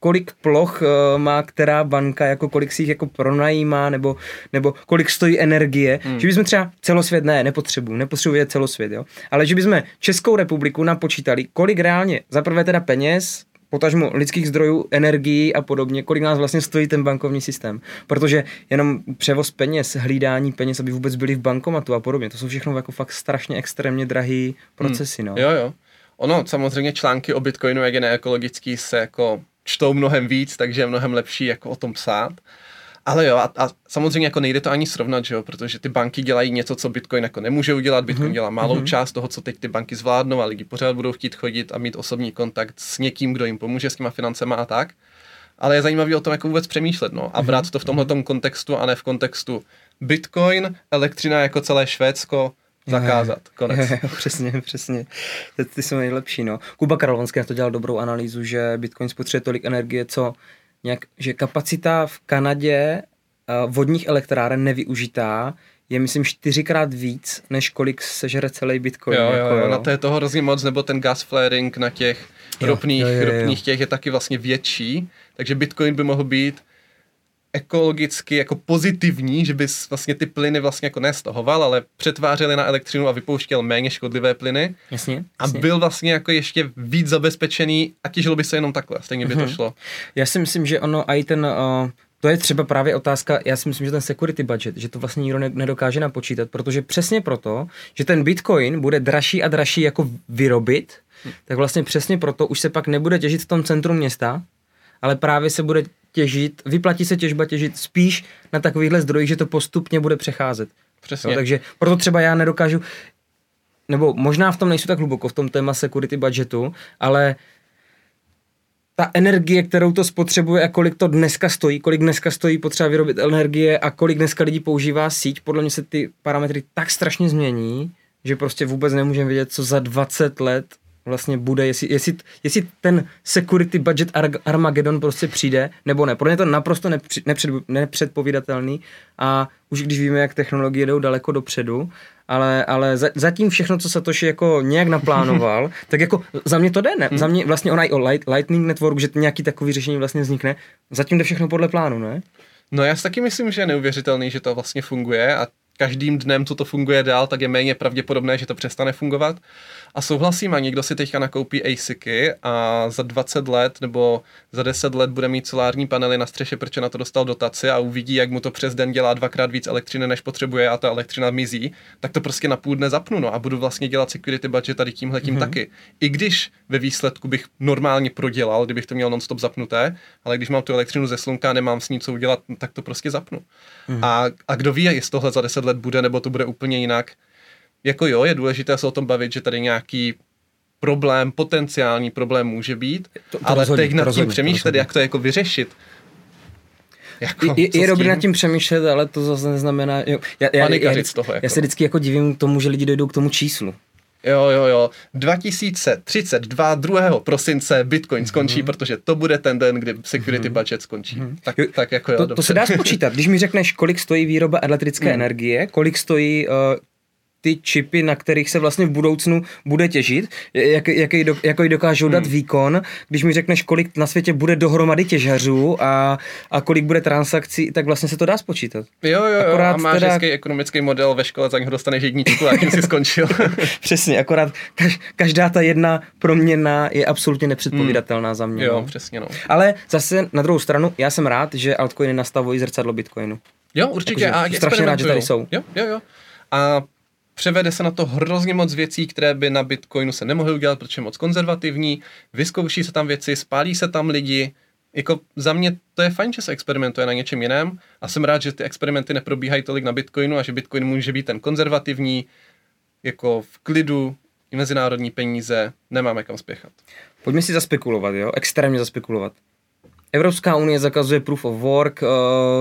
kolik ploch uh, má která banka, jako kolik si jich jako pronajímá, nebo, nebo kolik stojí energie, hmm. že bychom třeba celosvět, ne, nepotřebuji, nepotřebuje celosvět, jo, ale že bychom Českou republiku napočítali, kolik reálně, za prvé teda peněz, potažmo lidských zdrojů, energií a podobně, kolik nás vlastně stojí ten bankovní systém. Protože jenom převoz peněz, hlídání peněz, aby vůbec byli v bankomatu a podobně, to jsou všechno jako fakt strašně extrémně drahý procesy. Hmm. No. Jo, jo. Ono, samozřejmě články o Bitcoinu, jak je neekologický, se jako čtou mnohem víc, takže je mnohem lepší jako o tom psát. Ale jo, a, a samozřejmě jako nejde to ani srovnat, že jo, protože ty banky dělají něco, co Bitcoin jako nemůže udělat. Bitcoin mm-hmm. dělá malou mm-hmm. část toho, co teď ty banky zvládnou a lidi pořád budou chtít chodit a mít osobní kontakt s někým, kdo jim pomůže s těma financema a tak. Ale je zajímavý o tom, jako vůbec přemýšlet, no, a brát to v tomhle kontextu a ne v kontextu Bitcoin, elektřina jako celé Švédsko, zakázat. Konec. Jo, jo, přesně, přesně. Ty, ty jsou nejlepší, no. Kuba Karolonský na to dělal dobrou analýzu, že Bitcoin spotřebuje tolik energie, co nějak, že kapacita v Kanadě uh, vodních elektráren nevyužitá je myslím čtyřikrát víc, než kolik sežere celý Bitcoin. Jo, jako, jo, jo, na to je toho hrozně moc, nebo ten gas flaring na těch ropných, jo, jo, jo, jo. ropných těch je taky vlastně větší, takže Bitcoin by mohl být ekologicky jako pozitivní, že bys vlastně ty plyny vlastně jako nestahoval, ale přetvářeli na elektřinu a vypouštěl méně škodlivé plyny. Jasně, jasně. A byl vlastně jako ještě víc zabezpečený a těžilo by se jenom takhle, stejně by mm-hmm. to mhm. šlo. Já si myslím, že ono i ten, uh, to je třeba právě otázka, já si myslím, že ten security budget, že to vlastně nikdo nedokáže napočítat, protože přesně proto, že ten bitcoin bude dražší a dražší jako vyrobit, hm. tak vlastně přesně proto už se pak nebude těžit v tom centru města, ale právě se bude těžit, vyplatí se těžba těžit spíš na takovýchhle zdrojích, že to postupně bude přecházet. Přesně. Jo, takže proto třeba já nedokážu, nebo možná v tom nejsou tak hluboko, v tom téma security budgetu, ale ta energie, kterou to spotřebuje a kolik to dneska stojí, kolik dneska stojí potřeba vyrobit energie a kolik dneska lidí používá síť, podle mě se ty parametry tak strašně změní, že prostě vůbec nemůžeme vědět, co za 20 let vlastně bude, jestli, jestli, jestli ten security budget Armageddon prostě přijde, nebo ne. Pro mě to naprosto nepři, nepřed, nepředpovídatelný a už když víme, jak technologie jdou daleko dopředu, ale, ale za, zatím všechno, co Satoshi jako nějak naplánoval, tak jako za mě to jde, ne? Hmm. Za mě vlastně ona i o Light, Lightning Network, že nějaký takový řešení vlastně vznikne, zatím jde všechno podle plánu, ne? No já si taky myslím, že je neuvěřitelný, že to vlastně funguje a každým dnem, co to funguje dál, tak je méně pravděpodobné, že to přestane fungovat. A souhlasím, a někdo si teďka nakoupí ASICy a za 20 let nebo za 10 let bude mít solární panely na střeše, protože na to dostal dotaci a uvidí, jak mu to přes den dělá dvakrát víc elektřiny, než potřebuje a ta elektřina mizí, tak to prostě na půl dne zapnu no, a budu vlastně dělat security budget tady tímhle tím mm-hmm. taky. I když ve výsledku bych normálně prodělal, kdybych to měl non-stop zapnuté, ale když mám tu elektřinu ze slunka a nemám s ní co udělat, tak to prostě zapnu. Mm-hmm. A, a kdo ví, jestli tohle za 10 let bude, nebo to bude úplně jinak, jako jo, je důležité se o tom bavit, že tady nějaký problém, potenciální problém může být, to, to ale rozhodně, teď nad tím přemýšlet, jak to jako vyřešit. Jako, je, je dobré nad tím přemýšlet, ale to zase neznamená... Jo, já, já, já, já, z toho, jako. já se vždycky jako divím tomu, že lidi dojdou k tomu číslu. Jo, jo, jo. 2032, 2. prosince Bitcoin skončí, mm-hmm. protože to bude ten den, kdy security mm-hmm. budget skončí. Mm-hmm. Tak, tak jako jo, to, to se dá spočítat. Když mi řekneš, kolik stojí výroba elektrické mm. energie, kolik stojí uh, ty čipy, na kterých se vlastně v budoucnu bude těžit, jak, jaký, do, jaký dokážou dát hmm. výkon. Když mi řekneš, kolik na světě bude dohromady těžařů a, a kolik bude transakcí, tak vlastně se to dá spočítat. Jo, jo, akorát jo a máš teda... hezký ekonomický model ve škole, za něho dostaneš jedničku a tím si skončil. přesně, akorát kaž, každá ta jedna proměna je absolutně nepředpovídatelná hmm. za mě. Jo, no. přesně. No. Ale zase na druhou stranu, já jsem rád, že altcoiny nastavují zrcadlo Bitcoinu. Jo, určitě. Jako, a strašně rád, že tady jsou. Jo, jo, jo. A převede se na to hrozně moc věcí, které by na Bitcoinu se nemohly udělat, protože je moc konzervativní, vyzkouší se tam věci, spálí se tam lidi. Jako za mě to je fajn, že se experimentuje na něčem jiném a jsem rád, že ty experimenty neprobíhají tolik na Bitcoinu a že Bitcoin může být ten konzervativní, jako v klidu, i mezinárodní peníze, nemáme kam spěchat. Pojďme si zaspekulovat, jo? Extrémně zaspekulovat. Evropská unie zakazuje proof of work, uh,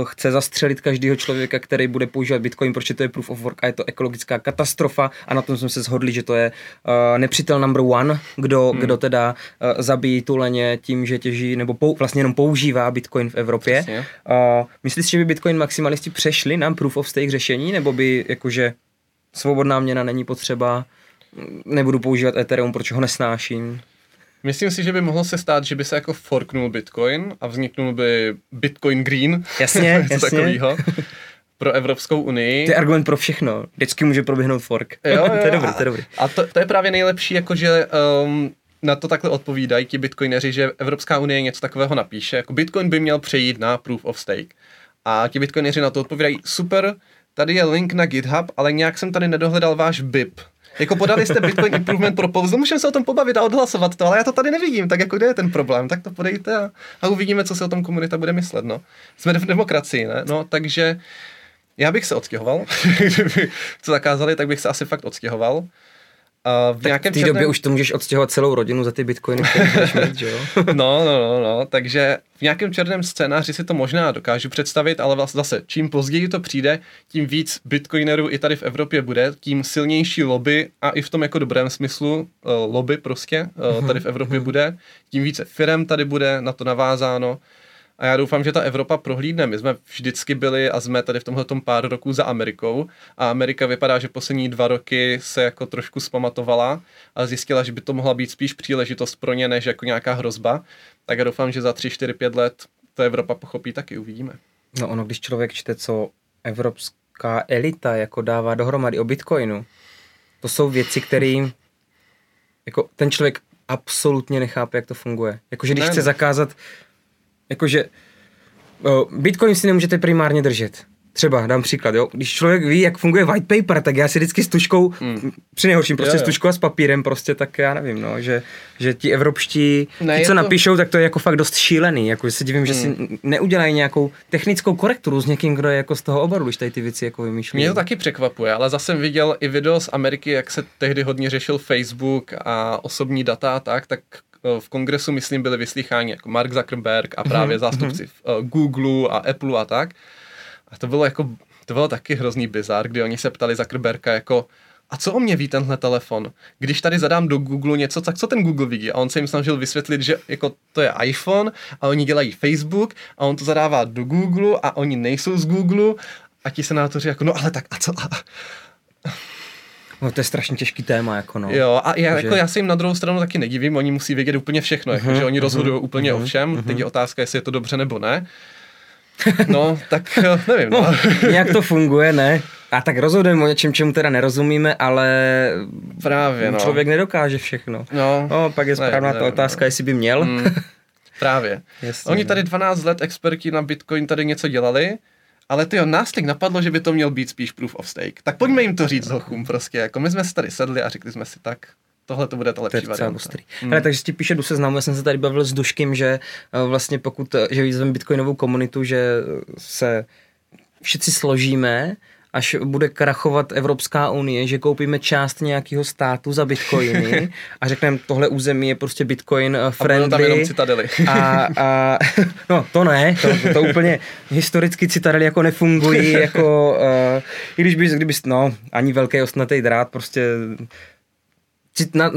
chce zastřelit každého člověka, který bude používat Bitcoin, protože to je proof of work a je to ekologická katastrofa a na tom jsme se shodli, že to je uh, nepřítel number one, kdo, hmm. kdo teda uh, zabíjí tuleně tím, že těží nebo pou, vlastně jenom používá Bitcoin v Evropě. Uh, myslíš, že by Bitcoin maximalisti přešli na proof of stake řešení, nebo by jakože svobodná měna není potřeba, nebudu používat Ethereum, proč ho nesnáším? Myslím si, že by mohlo se stát, že by se jako forknul Bitcoin a vzniknul by Bitcoin Green. Jasně, jasně. takovýho. pro Evropskou unii. To je argument pro všechno. Vždycky může proběhnout fork. Jo, jo, to je dobrý, to je dobrý. A to, to je právě nejlepší, jakože um, na to takhle odpovídají ti bitcoineři, že Evropská unie něco takového napíše. Jako Bitcoin by měl přejít na proof of stake. A ti bitcoineři na to odpovídají, super, tady je link na GitHub, ale nějak jsem tady nedohledal váš BIP. Jako podali jste Bitcoin Improvement Proposal, můžeme se o tom pobavit a odhlasovat to, ale já to tady nevidím, tak jako kde je ten problém, tak to podejte a, a uvidíme, co se o tom komunita bude myslet, no. Jsme v demokracii, ne? No, takže já bych se odstěhoval, kdyby to zakázali, tak bych se asi fakt odstěhoval. A v, tak v té černém... době už to můžeš odstěhovat celou rodinu za ty bitcoiny, které mít, že jo? no, no, no, no, takže v nějakém černém scénáři si to možná dokážu představit, ale vlastně zase, čím později to přijde, tím víc bitcoinerů i tady v Evropě bude, tím silnější lobby a i v tom jako dobrém smyslu uh, lobby prostě uh, tady v Evropě mhm. bude, tím více firem tady bude na to navázáno A já doufám, že ta Evropa prohlídne. My jsme vždycky byli a jsme tady v tomhle pár roků za Amerikou a Amerika vypadá, že poslední dva roky se jako trošku zpamatovala a zjistila, že by to mohla být spíš příležitost pro ně, než jako nějaká hrozba. Tak já doufám, že za 3, 4, 5 let to Evropa pochopí, taky uvidíme. No ono, když člověk čte, co evropská elita jako dává dohromady o Bitcoinu, to jsou věci, které jako ten člověk absolutně nechápe, jak to funguje. Jakože když ne, chce zakázat, jakože Bitcoin si nemůžete primárně držet. Třeba, dám příklad, jo. Když člověk ví, jak funguje white paper, tak já si vždycky s tuškou, hmm. při nejhorším prostě jo, jo. s tuškou a s papírem prostě, tak já nevím, no, že, že ti evropští, ne, ti, co to... napíšou, tak to je jako fakt dost šílený, jako se divím, hmm. že si hmm. neudělají nějakou technickou korekturu s někým, kdo je jako z toho oboru, když tady ty věci jako vymýšlí. Mě to taky překvapuje, ale zase jsem viděl i video z Ameriky, jak se tehdy hodně řešil Facebook a osobní data a tak, tak v kongresu, myslím, byli vyslycháni jako Mark Zuckerberg a právě mm-hmm. zástupci uh, Google a Apple a tak. A to bylo jako, to bylo taky hrozný bizar, kdy oni se ptali Zuckerberga jako, a co o mě ví tenhle telefon? Když tady zadám do Google něco, tak co ten Google vidí? A on se jim snažil vysvětlit, že jako to je iPhone a oni dělají Facebook a on to zadává do Google a oni nejsou z Google a ti senátoři jako, no ale tak a co? No to je strašně těžký téma, jako no. Jo, a já, že... jako já se jim na druhou stranu taky nedivím, oni musí vědět úplně všechno, uh-huh, jako, že oni uh-huh, rozhodují úplně uh-huh, o všem, uh-huh. teď je otázka, jestli je to dobře nebo ne. No, tak eh, nevím. No. no. Jak to funguje, ne? A tak rozhodujeme o něčem, čemu teda nerozumíme, ale Právě, no. člověk nedokáže všechno. No, no pak je správná ta otázka, no. jestli by měl. Mm, právě. Jasně, Oni no. tady 12 let experti na Bitcoin tady něco dělali, ale ty nás teď napadlo, že by to měl být spíš proof of stake. Tak pojďme jim to říct hochům prostě. Jako my jsme si tady sedli a řekli jsme si tak, tohle to bude ta lepší to varianta. Hmm. Ale, takže ti píše do seznamu, já jsem se tady bavil s Duškem, že uh, vlastně pokud, eh, že vyzveme bitcoinovou komunitu, že se všichni složíme, až bude krachovat Evropská unie, že koupíme část nějakého státu za bitcoiny a řekneme, tohle území je prostě bitcoin friendly. A tam jenom citadely. a, a, no to ne, to, to úplně historicky citadely jako nefungují, jako uh, i když bys, kdybys, no, ani velký osnatý drát, prostě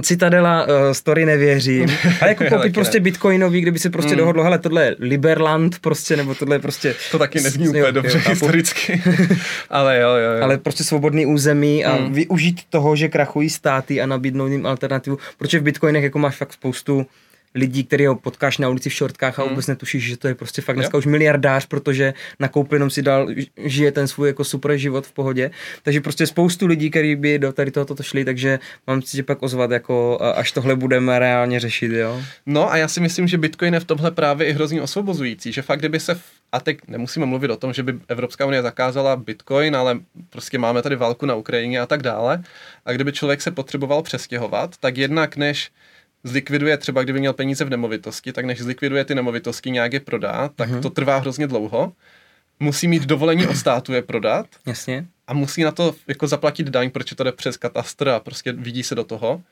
Citadela uh, story nevěřím, ale jako koupit prostě bitcoinový, kdyby se prostě mm. dohodlo, hele, tohle je Liberland prostě, nebo tohle je prostě... To taky nezní úplně dobře jo, historicky, ale jo, jo, jo. Ale prostě svobodný území a mm. využít toho, že krachují státy a nabídnout jim alternativu, protože v bitcoinech jako máš fakt spoustu lidí, který ho potkáš na ulici v šortkách a hmm. vůbec netušíš, že to je prostě fakt dneska jo. už miliardář, protože nakoupil jenom si dal, žije ten svůj jako super život v pohodě. Takže prostě spoustu lidí, kteří by do tady tohoto šli, takže mám si tě pak ozvat, jako až tohle budeme reálně řešit, jo. No a já si myslím, že Bitcoin je v tomhle právě i hrozně osvobozující, že fakt kdyby se v a teď nemusíme mluvit o tom, že by Evropská unie zakázala Bitcoin, ale prostě máme tady válku na Ukrajině a tak dále. A kdyby člověk se potřeboval přestěhovat, tak jednak než zlikviduje třeba, kdyby měl peníze v nemovitosti, tak než zlikviduje ty nemovitosti, nějak je prodá, tak uh-huh. to trvá hrozně dlouho. Musí mít dovolení od státu je prodat. Jasně. A musí na to jako zaplatit daň, protože to jde přes katastr a prostě vidí se do toho.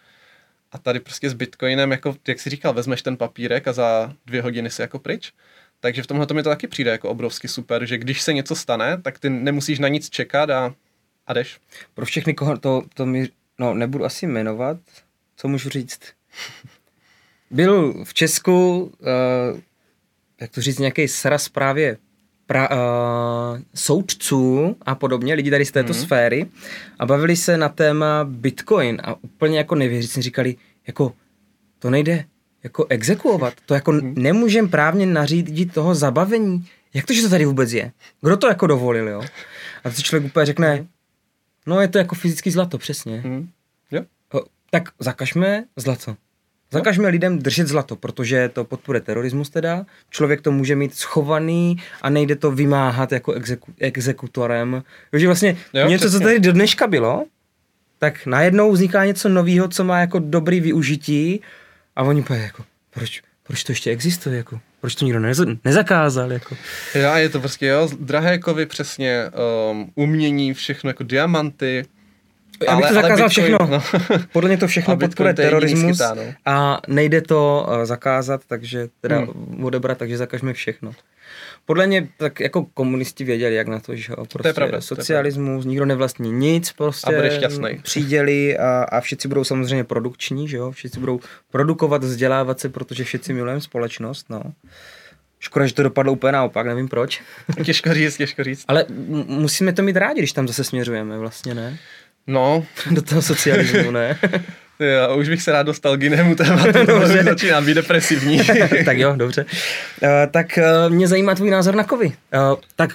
A tady prostě s Bitcoinem, jako, jak jsi říkal, vezmeš ten papírek a za dvě hodiny si jako pryč. Takže v tomhle to mi to taky přijde jako obrovsky super, že když se něco stane, tak ty nemusíš na nic čekat a, a jdeš. Pro všechny, koho to, to mi, no nebudu asi jmenovat, co můžu říct? Byl v Česku, uh, jak to říct, nějaký sraz právě pra, uh, soudců a podobně, lidi tady z této mm-hmm. sféry a bavili se na téma Bitcoin a úplně jako nevěřící říkali, jako to nejde jako exekuovat, to jako mm-hmm. nemůžeme právně nařídit toho zabavení. Jak to, že to tady vůbec je? Kdo to jako dovolil, jo? A to člověk úplně řekne, mm-hmm. no je to jako fyzický zlato, přesně. Mm-hmm. Tak zakažme zlato. Zakažme lidem držet zlato, protože to podporuje terorismus teda. Člověk to může mít schovaný a nejde to vymáhat jako exeku, exekutorem. Takže vlastně jo, něco, přesně. co tady do dneška bylo, tak najednou vzniká něco nového, co má jako dobrý využití a oni pojí jako, proč, proč to ještě existuje, jako, proč to nikdo nez, nezakázal, jako. Já, je to prostě, jo, drahé kovy přesně, um, umění, všechno, jako diamanty, já bych to zakázal všechno. No. Podle mě to všechno podporuje terorismus no. a nejde to uh, zakázat, takže teda hmm. odebrat, takže zakažme všechno. Podle mě tak jako komunisti věděli, jak na to, že prostě to je pravda, socialismus, to je nikdo nevlastní nic, prostě a přiděli a, a všichni budou samozřejmě produkční, že jo, všichni budou produkovat, vzdělávat se, protože všichni milujeme společnost, no. Škoda, že to dopadlo úplně naopak, nevím proč. Těžko říct, těžko říct. Ale musíme to mít rádi, když tam zase směřujeme, vlastně, ne? No. Do toho socialismu, ne? Já už bych se rád dostal k jinému tématu, protože začínám být depresivní. tak jo, dobře. Uh, tak uh, mě zajímá tvůj názor na kovy. Uh, tak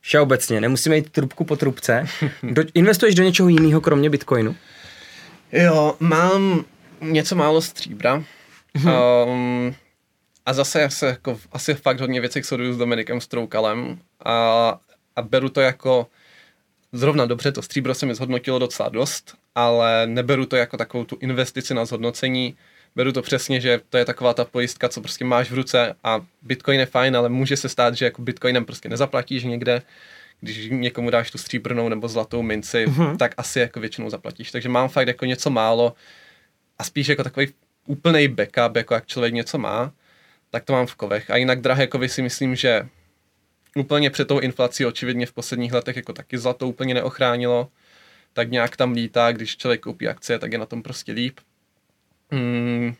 všeobecně, nemusíme jít trubku po trubce. Do, investuješ do něčeho jiného, kromě Bitcoinu? Jo, mám něco málo stříbra. Um, a zase já se jako asi fakt hodně věcí sleduju s Dominikem Stroukalem a, a beru to jako zrovna dobře, to stříbro se mi zhodnotilo docela dost, ale neberu to jako takovou tu investici na zhodnocení, beru to přesně, že to je taková ta pojistka, co prostě máš v ruce a Bitcoin je fajn, ale může se stát, že jako Bitcoinem prostě nezaplatíš někde, když někomu dáš tu stříbrnou nebo zlatou minci, uh-huh. tak asi jako většinou zaplatíš. Takže mám fakt jako něco málo a spíš jako takový úplný backup, jako jak člověk něco má, tak to mám v kovech. A jinak drahé kovy si myslím, že úplně před tou inflací očividně v posledních letech jako taky zlato úplně neochránilo, tak nějak tam lítá, když člověk koupí akcie, tak je na tom prostě líp. Hmm,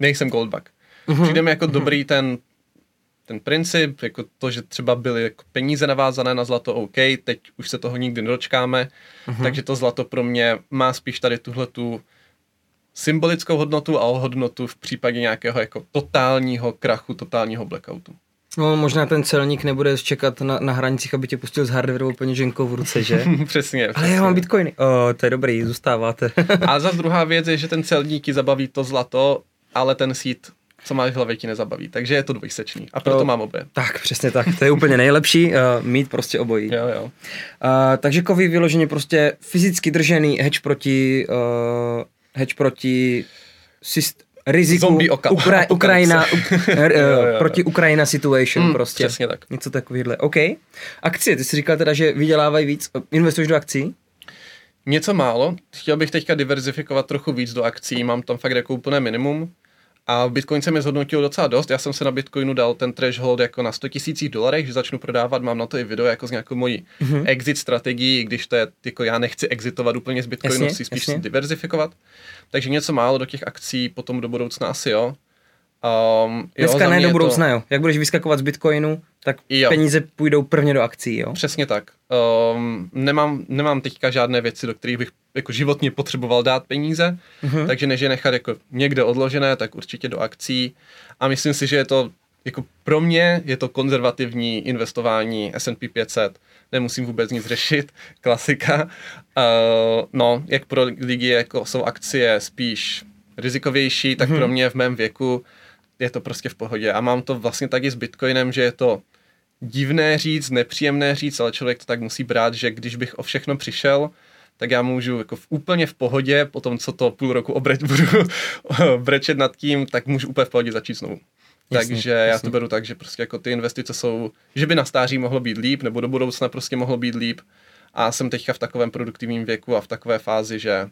nejsem goldback. Uh-huh. Přijde mi jako uh-huh. dobrý ten, ten princip, jako to, že třeba byly jako peníze navázané na zlato, OK, teď už se toho nikdy nedočkáme, uh-huh. takže to zlato pro mě má spíš tady tuhle tu symbolickou hodnotu a hodnotu v případě nějakého jako totálního krachu, totálního blackoutu. No, možná ten celník nebude čekat na, na hranicích, aby tě pustil s hardwareovou peněženkou v ruce, že? přesně, přesně. Ale já mám bitcoiny. O, to je dobrý, zůstáváte. a za druhá věc je, že ten celník ti zabaví to zlato, ale ten sít co máš v hlavě, ti nezabaví. Takže je to dvojsečný. A proto to, mám obě. Tak, přesně tak. To je úplně nejlepší, uh, mít prostě obojí. Jo, jo. Uh, takže kovy vyloženě prostě fyzicky držený hedge proti, uh, hedge proti syst- riziku Zombie oka- Ukra- Ukrajina, u, jo, jo, jo. proti Ukrajina situation mm, prostě. Přesně tak. Něco takovýhle. OK. Akcie, ty jsi říkal teda, že vydělávají víc. Investuješ do akcí? Něco málo. Chtěl bych teďka diverzifikovat trochu víc do akcí. Mám tam fakt jako úplné minimum. A Bitcoin se mi zhodnotil docela dost. Já jsem se na Bitcoinu dal ten threshold jako na 100 tisících dolarech, že začnu prodávat. Mám na to i video jako s nějakou mojí mm-hmm. exit strategií, když to je, jako já nechci exitovat úplně z Bitcoinu, jasně, chci spíš jasně. diverzifikovat. Takže něco málo do těch akcí, potom do budoucna asi jo. Um, Dneska ne do budoucna, to... jo. Jak budeš vyskakovat z Bitcoinu, tak jo. peníze půjdou prvně do akcí, jo? Přesně tak. Um, nemám, nemám teďka žádné věci, do kterých bych jako životně potřeboval dát peníze, uh-huh. takže než je nechat jako někde odložené, tak určitě do akcí. A myslím si, že je to jako pro mě je to konzervativní investování S&P 500. Nemusím vůbec nic řešit, klasika. Uh, no, jak pro lidi jako jsou akcie spíš rizikovější, tak uh-huh. pro mě v mém věku je to prostě v pohodě. A mám to vlastně taky s Bitcoinem, že je to divné říct, nepříjemné říct, ale člověk to tak musí brát, že když bych o všechno přišel, tak já můžu jako v, úplně v pohodě, po tom, co to půl roku obreč, budu brečet nad tím, tak můžu úplně v pohodě začít znovu. Jasně, Takže jasně. já to beru tak, že prostě jako ty investice jsou, že by na stáří mohlo být líp, nebo do budoucna prostě mohlo být líp. A jsem teďka v takovém produktivním věku a v takové fázi, že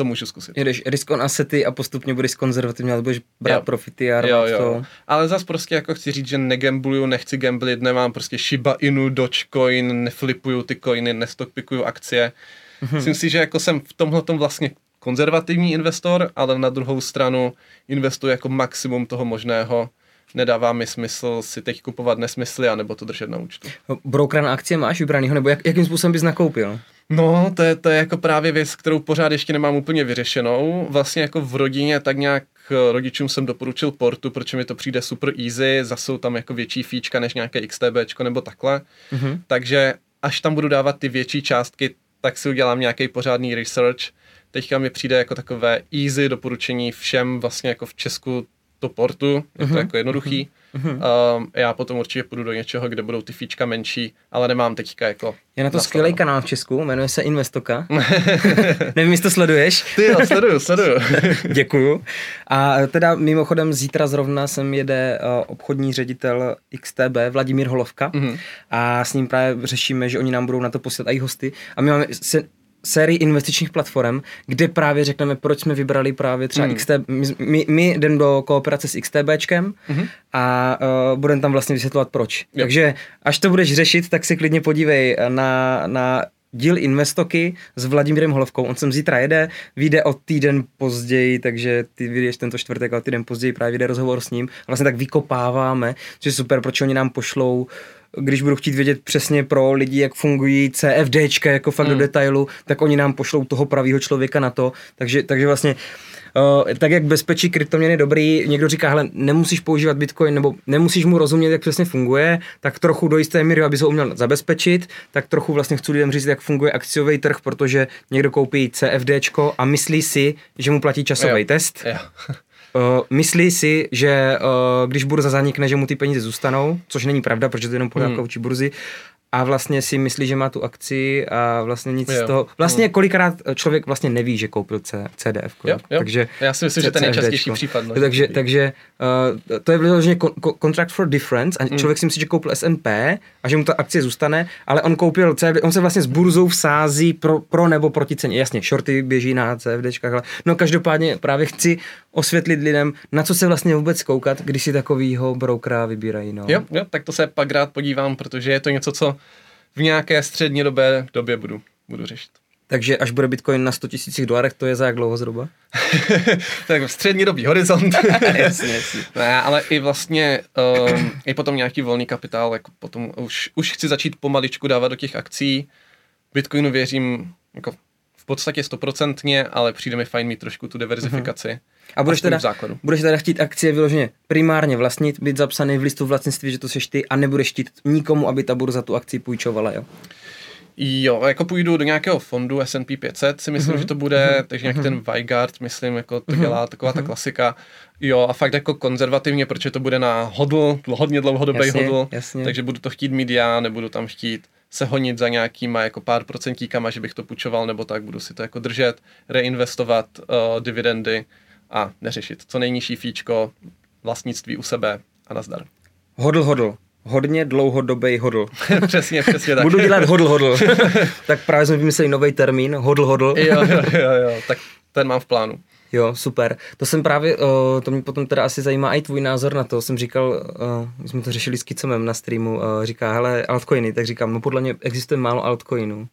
to můžu zkusit. Jdeš risk on asety a postupně budeš konzervativní, ale budeš brát jo. profity a jo, jo. to. Ale zase prostě jako chci říct, že negambluju, nechci gamblit, nemám prostě Shiba Inu, Dogecoin, neflipuju ty coiny, nestockpikuju akcie. Mm-hmm. Myslím si, že jako jsem v tomhle vlastně konzervativní investor, ale na druhou stranu investuji jako maximum toho možného. Nedává mi smysl si teď kupovat nesmysly, anebo to držet na účtu. Broker na akcie máš vybranýho, nebo jak, jakým způsobem bys nakoupil? No, to je, to je jako právě věc, kterou pořád ještě nemám úplně vyřešenou. Vlastně jako v rodině tak nějak eh, rodičům jsem doporučil portu, protože mi to přijde super easy, zase jsou tam jako větší fíčka než nějaké XTB nebo takhle. Mm-hmm. Takže až tam budu dávat ty větší částky, tak si udělám nějaký pořádný research. Teďka mi přijde jako takové easy doporučení všem vlastně jako v Česku to portu, je uh-huh. to mhm. jako jednoduchý. Uh-huh. Um, já potom určitě půjdu do něčeho, kde budou ty fíčka menší, ale nemám teďka jako... Je na to skvělý kanál v Česku, jmenuje se Investoka. Nevím, jestli to sleduješ. Ty jo, sleduju, sleduju. Děkuju. A teda mimochodem zítra zrovna sem jede uh, obchodní ředitel XTB Vladimír Holovka uh-huh. a s ním právě řešíme, že oni nám budou na to posílat i hosty a my máme se sérii investičních platform, kde právě řekneme, proč jsme vybrali právě třeba mm. XT, my, my, my jdeme do kooperace s XTBčkem mm-hmm. a uh, budeme tam vlastně vysvětlovat proč. Jo. Takže až to budeš řešit, tak si klidně podívej na, na díl Investoky s Vladimírem Holovkou. On sem zítra jede, vyjde o týden později, takže ty vyjdeš tento čtvrtek, ale týden později právě vyjde rozhovor s ním. Vlastně tak vykopáváme, což je super, proč oni nám pošlou když budu chtít vědět přesně pro lidi, jak fungují CFDčka, jako fakt mm. do detailu, tak oni nám pošlou toho pravého člověka na to. Takže, takže vlastně Uh, tak jak bezpečí kryptoměny dobrý, někdo říká, hele, nemusíš používat Bitcoin nebo nemusíš mu rozumět, jak přesně funguje, tak trochu do jisté míry, aby se ho uměl zabezpečit, tak trochu vlastně chci lidem říct, jak funguje akciový trh, protože někdo koupí CFDčko a myslí si, že mu platí časový jo. test. Jo. Uh, myslí si, že uh, když burza zanikne, že mu ty peníze zůstanou, což není pravda, protože to je jenom podávka hmm. burzy a vlastně si myslí, že má tu akci a vlastně nic jo. z toho. Vlastně hmm. kolikrát člověk vlastně neví, že koupil C, CDF. Jo, jo. Takže Já si myslím, že ten je nejčastější případ. No. Takže, takže uh, to je vyloženě contract for difference a hmm. člověk si myslí, že koupil SNP a že mu ta akcie zůstane, ale on koupil CFD, on se vlastně s burzou vsází pro, pro nebo proti ceně. Jasně, shorty běží na CFDčkách, ale no každopádně právě chci osvětlit lidem, na co se vlastně vůbec koukat, když si takovýho brokera vybírají. No. Jo, jo, tak to se pak rád podívám, protože je to něco, co v nějaké střední době, době budu, budu řešit. Takže až bude Bitcoin na 100 tisících dolarech, to je za jak dlouho zhruba? tak střední dobý horizont. jasně, jasně. Ne, ale i vlastně um, i potom nějaký volný kapitál, jako potom už, už chci začít pomaličku dávat do těch akcí. Bitcoinu věřím jako podstatě stoprocentně, ale přijde mi fajn mít trošku tu diverzifikaci. Uh-huh. A budeš teda, budeš teda chtít akcie vyloženě primárně vlastnit, být zapsaný v listu vlastnictví, že to seš ty a nebudeš chtít nikomu, aby ta burza tu akci půjčovala, jo? Jo, jako půjdu do nějakého fondu S&P 500, si myslím, uh-huh. že to bude, uh-huh. takže nějaký uh-huh. ten Vigard, myslím, jako to dělá taková uh-huh. ta klasika. Jo, a fakt jako konzervativně, protože to bude na hodl, hodně dlouhodobý jasně, hodl, jasně. takže budu to chtít mít já, nebudu tam chtít se honit za nějakýma jako pár procentíkama, že bych to půjčoval nebo tak, budu si to jako držet, reinvestovat uh, dividendy a neřešit. Co nejnižší fíčko, vlastnictví u sebe a nazdar. Hodl, hodl. Hodně dlouhodobý hodl. přesně, přesně tak. Budu dělat hodl, hodl. tak právě jsme vymysleli nový termín, hodl, hodl. jo, jo, jo, jo, tak ten mám v plánu. Jo, super. To jsem právě, uh, to mě potom teda asi zajímá i tvůj názor na to. Jsem říkal, uh, my jsme to řešili s Kicomem na streamu, uh, říká, hele, altcoiny, tak říkám, no podle mě existuje málo altcoinů.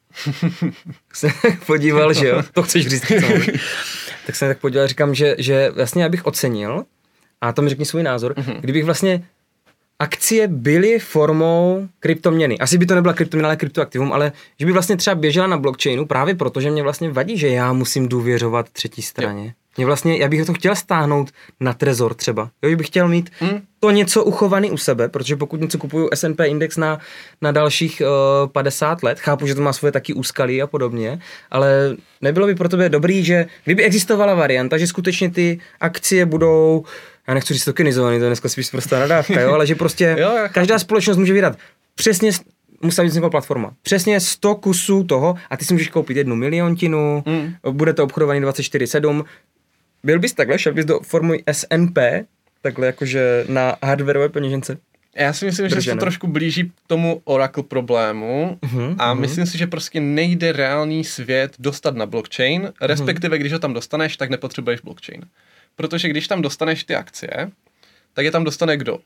jsem podíval, že jo, to chceš říct tak jsem tak podíval, říkám, že, že vlastně já bych ocenil, a to mi řekni svůj názor, mm-hmm. kdybych vlastně akcie byly formou kryptoměny. Asi by to nebyla kryptoměna, ale kryptoaktivum, ale že by vlastně třeba běžela na blockchainu právě proto, že mě vlastně vadí, že já musím důvěřovat třetí straně. Jo. Mě vlastně, já bych to chtěl stáhnout na trezor třeba. Jo, bych chtěl mít hmm. to něco uchovaný u sebe, protože pokud něco kupuju S&P index na, na dalších uh, 50 let, chápu, že to má svoje taky úskalí a podobně, ale nebylo by pro tebe dobrý, že kdyby existovala varianta, že skutečně ty akcie budou já nechci říct tokenizovaný, to je dneska spíš prostá nadávka, jo, ale že prostě jo, každá společnost může vydat přesně musí být vznikla platforma. Přesně 100 kusů toho a ty si můžeš koupit jednu miliontinu, mm. bude to obchodovaný 24-7, byl bys takhle, šel bys do formy SNP, takhle jakože na hardwareové peněžence? Já si myslím, Držené. že se to trošku blíží k tomu Oracle problému uh-huh, a uh-huh. myslím si, že prostě nejde reálný svět dostat na blockchain, mhm. respektive uh-huh. když ho tam dostaneš, tak nepotřebuješ blockchain. Protože když tam dostaneš ty akcie, tak je tam dostane kdo?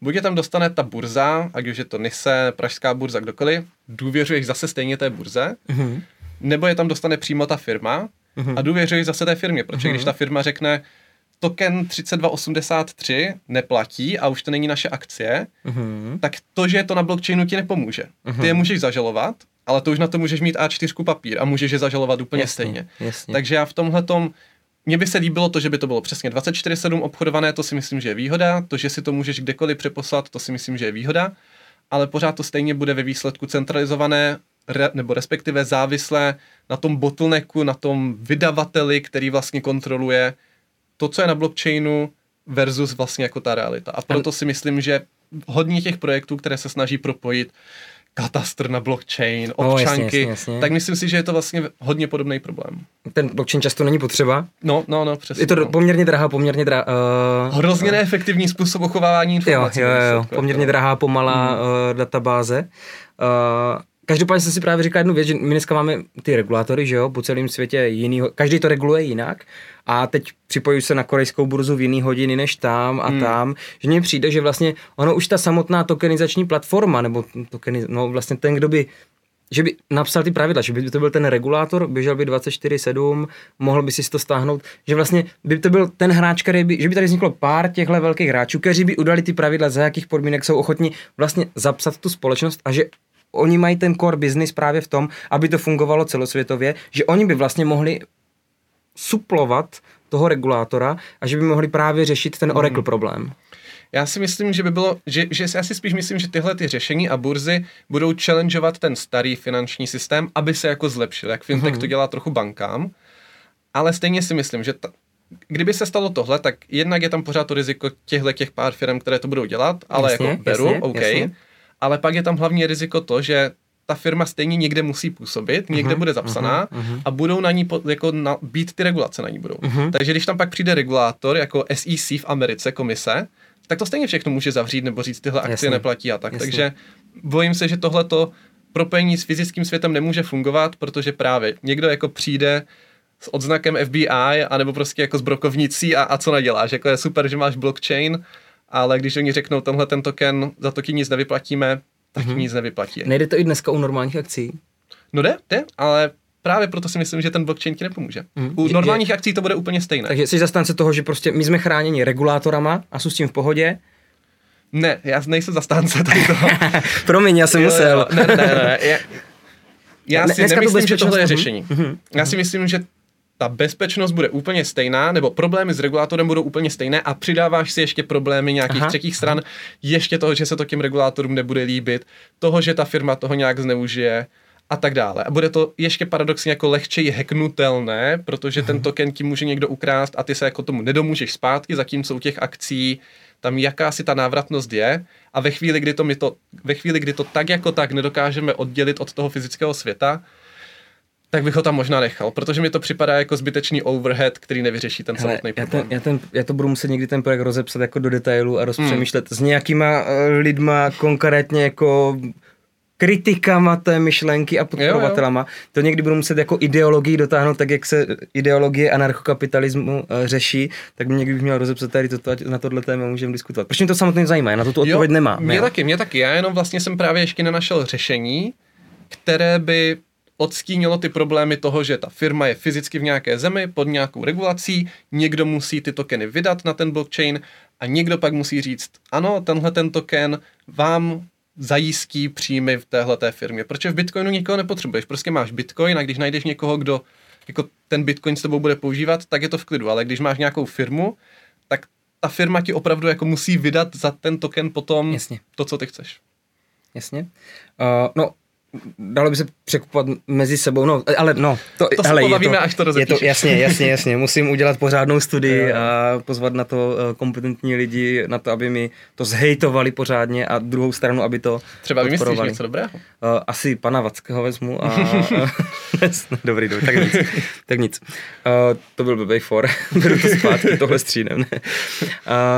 Buď je tam dostane ta burza, ať už je to Nise, Pražská burza, kdokoliv, důvěřuješ zase stejně té burze, uh-huh. nebo je tam dostane přímo ta firma, uh-huh. a důvěřuješ zase té firmě, protože uh-huh. když ta firma řekne, token 3283 neplatí a už to není naše akcie, uh-huh. tak to, že je to na blockchainu ti nepomůže. Uh-huh. Ty je můžeš zažalovat, ale to už na to můžeš mít A4 papír a můžeš je zažalovat úplně jasně, stejně. Jasně. Takže já v tomhle tom mně by se líbilo to, že by to bylo přesně 24-7 obchodované, to si myslím, že je výhoda. To, že si to můžeš kdekoliv přeposlat, to si myslím, že je výhoda. Ale pořád to stejně bude ve výsledku centralizované, re, nebo respektive závislé na tom bottlenecku, na tom vydavateli, který vlastně kontroluje to, co je na blockchainu versus vlastně jako ta realita. A proto si myslím, že hodně těch projektů, které se snaží propojit katastr na blockchain, občanky, no, jasně, jasně, jasně. tak myslím si, že je to vlastně hodně podobný problém. Ten blockchain často není potřeba. No, no, no, přesně. Je to no. poměrně drahá, poměrně drahá. Uh, Hrozně neefektivní způsob uchovávání informací. Jo, jo, jo, poměrně drahá, pomalá hmm. uh, databáze. Uh, Každopádně jsem si právě říkal jednu věc, že my dneska máme ty regulátory, že jo, po celém světě jiný, každý to reguluje jinak a teď připojuji se na korejskou burzu v jiný hodiny než tam a hmm. tam, že mně přijde, že vlastně ono už ta samotná tokenizační platforma, nebo tokeniz, no vlastně ten, kdo by že by napsal ty pravidla, že by to byl ten regulátor, běžel by 24-7, mohl by si to stáhnout, že vlastně by to byl ten hráč, který by, že by tady vzniklo pár těchto velkých hráčů, kteří by udali ty pravidla, za jakých podmínek jsou ochotní vlastně zapsat tu společnost a že oni mají ten core business právě v tom, aby to fungovalo celosvětově, že oni by vlastně mohli suplovat toho regulátora a že by mohli právě řešit ten Oracle hmm. problém. Já si myslím, že by bylo, že, že já si spíš myslím, že tyhle ty řešení a burzy budou challengeovat ten starý finanční systém, aby se jako zlepšil, jak fintech mm-hmm. to dělá trochu bankám, ale stejně si myslím, že ta, kdyby se stalo tohle, tak jednak je tam pořád to riziko těchto těch pár firm, které to budou dělat, ale jasně, jako beru, jasně, OK, jasně. Ale pak je tam hlavně riziko to, že ta firma stejně někde musí působit, někde uh-huh, bude zapsaná uh-huh, a budou na ní po, jako na, být ty regulace na ní budou. Uh-huh. Takže když tam pak přijde regulátor jako SEC v Americe, komise, tak to stejně všechno může zavřít nebo říct, tyhle akcie Jasně. neplatí a tak. Jasně. Takže bojím se, že tohleto propojení s fyzickým světem nemůže fungovat, protože právě někdo jako přijde s odznakem FBI, anebo prostě jako s brokovnicí a, a co naděláš. Jako je super, že máš blockchain, ale když oni řeknou, tenhle ten token, za to ti nic nevyplatíme, tak mm-hmm. nic nevyplatí. Nejde to i dneska u normálních akcí? No jde, jde, ale právě proto si myslím, že ten blockchain ti nepomůže. Mm. U normálních je, akcí to bude úplně stejné. Takže jsi zastánce toho, že prostě my jsme chráněni regulátorama a jsou s tím v pohodě. Ne, já nejsem zastánce tady toho. Promiň, já jsem jo, musel. Jo, ne, ne, ne. Já, já si nemyslím, že tohle je řešení. Mm-hmm. Já si myslím, že ta bezpečnost bude úplně stejná, nebo problémy s regulátorem budou úplně stejné a přidáváš si ještě problémy nějakých Aha. třetích stran, ještě toho, že se to těm regulátorům nebude líbit, toho, že ta firma toho nějak zneužije, a tak dále. A bude to ještě paradoxně jako lehčeji hacknutelné, protože ten mhm. token ti může někdo ukrást a ty se jako tomu nedomůžeš zpátky, zatímco u těch akcí tam jakási ta návratnost je a ve chvíli, kdy to, my to, ve chvíli, kdy to tak jako tak nedokážeme oddělit od toho fyzického světa, tak bych ho tam možná nechal, protože mi to připadá jako zbytečný overhead, který nevyřeší ten Hele, samotný problém. Já, ten, já, ten, já to budu muset někdy ten projekt rozepsat jako do detailu a rozpřemýšlet hmm. s nějakýma uh, lidma konkrétně jako kritikama té myšlenky a podporovatelama. Jo, jo. To někdy budu muset jako ideologii dotáhnout, tak jak se ideologie anarchokapitalismu uh, řeší, tak mě někdy bych měl rozepsat tady to, na tohle téma můžeme diskutovat. Proč mě to samotně zajímá? Já na to tu odpověď nemám. Mě taky, mě taky. Já jenom vlastně jsem právě ještě nenašel řešení, které by odstínilo ty problémy toho, že ta firma je fyzicky v nějaké zemi pod nějakou regulací, někdo musí ty tokeny vydat na ten blockchain a někdo pak musí říct, ano, tenhle ten token vám zajistí příjmy v téhle té firmě. Protože v Bitcoinu nikoho nepotřebuješ. Prostě máš Bitcoin a když najdeš někoho, kdo jako ten Bitcoin s tebou bude používat, tak je to v klidu. Ale když máš nějakou firmu, tak ta firma ti opravdu jako musí vydat za ten token potom Jasně. to, co ty chceš. Jasně. Uh, no, dalo by se překupovat mezi sebou, no, ale no. To, to hele, se pobavíme, to, až to rozepíšeš. Je to, jasně, jasně, jasně. Musím udělat pořádnou studii a pozvat na to eh, kompetentní lidi, na to, aby mi to zhejtovali pořádně a druhou stranu, aby to Třeba vymyslíš něco dobrého? Uh, asi pana Vackého vezmu a... dobrý, dobrý, tak nic. tak nic. Uh, to byl blbý for. Beru to zpátky, tohle střínem. Ne? Uh,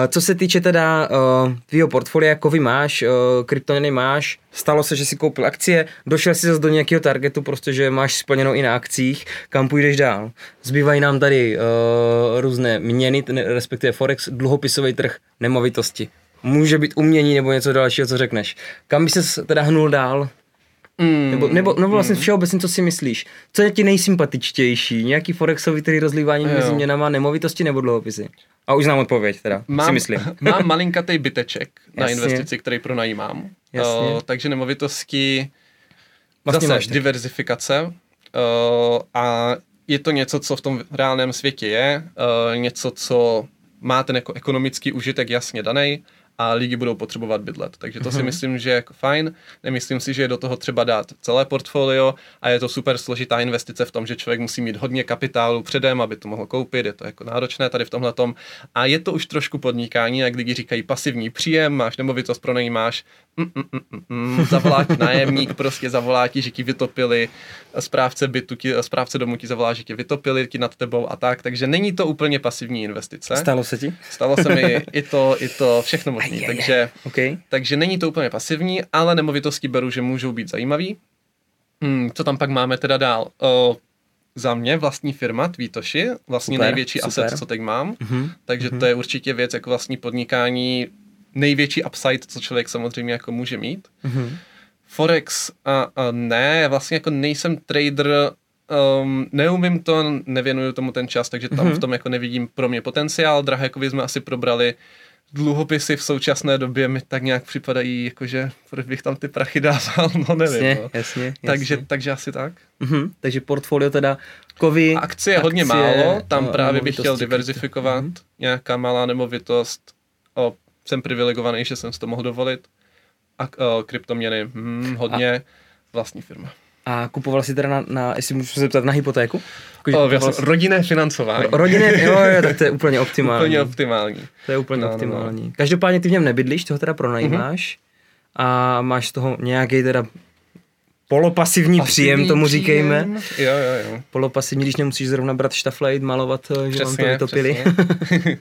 co se týče teda uh, tvýho portfolia, kovy máš, uh, kryptoniny máš, stalo se, že si koupil akcie, došel si zase do nějakého targetu, prostě, že máš splněno i na akcích, kam půjdeš dál. Zbývají nám tady uh, různé měny, respektive Forex, dluhopisový trh, nemovitosti. Může být umění nebo něco dalšího, co řekneš. Kam by se teda hnul dál? Mm, nebo, nebo, nebo vlastně mm. všeobecně, co si myslíš? Co je ti nejsympatičtější? Nějaký forexový trhy rozlívání jo. mezi měnama, nemovitosti nebo dluhopisy? A už znám odpověď teda, mám, si myslím. mám malinkatý byteček na investici, který pronajímám. Jasně. Uh, takže nemovitosti vlastně zase diverzifikace uh, a je to něco, co v tom reálném světě je, uh, něco, co má ten jako ekonomický užitek jasně daný, a lidi budou potřebovat bydlet. Takže to si mhm. myslím, že je jako fajn. Nemyslím si, že je do toho třeba dát celé portfolio a je to super složitá investice v tom, že člověk musí mít hodně kapitálu předem, aby to mohl koupit. Je to jako náročné tady v tomhle tom. A je to už trošku podnikání, jak lidi říkají pasivní příjem, máš nemovitost, pronajímáš, mm, mm, mm, zavolá ti nájemník, prostě zavolá ti, že ti vytopili, správce bytu, ti, správce domu ti zavolá, že ti vytopili ti nad tebou a tak. Takže není to úplně pasivní investice. Stalo se ti? Stalo se mi i to, i to, všechno možné takže, okay. takže není to úplně pasivní, ale nemovitosti beru, že můžou být zajímavý. Hmm, co tam pak máme teda dál? O, za mě vlastní firma Tweetoshi, vlastně super, největší super. asset, co teď mám, mm-hmm, takže mm-hmm. to je určitě věc jako vlastní podnikání, největší upside, co člověk samozřejmě jako může mít. Mm-hmm. Forex a, a ne, vlastně jako nejsem trader, um, neumím to, nevěnuju tomu ten čas, takže tam mm-hmm. v tom jako nevidím pro mě potenciál. Drahekovi jsme asi probrali dluhopisy v současné době mi tak nějak připadají, jakože proč bych tam ty prachy dával, no nevím. Jasně, no. jasně, jasně. Takže, takže asi tak. Mm-hmm, takže portfolio teda kovy. Akcie je hodně málo, tam no, právě bych chtěl diverzifikovat. Mm-hmm. Nějaká malá nemovitost, o, jsem privilegovaný, že jsem si to mohl dovolit. A o, kryptoměny, hm, hodně. A vlastní firma. A kupoval si teda na, na jestli můžu se zeptat, na hypotéku? Jako, o, jasný, rodinné financování. Rodinné, jo, jo, tak to je úplně optimální. úplně optimální. To je úplně no, optimální. No, no. Každopádně ty v něm nebydlíš, toho teda pronajímáš mm-hmm. a máš z toho nějaký teda polopasivní Pasivní příjem, tomu příjem. říkejme. Jo, jo, jo. Polopasivní, když nemusíš zrovna brát štaflejt, malovat, přesně, že vám to vytopili.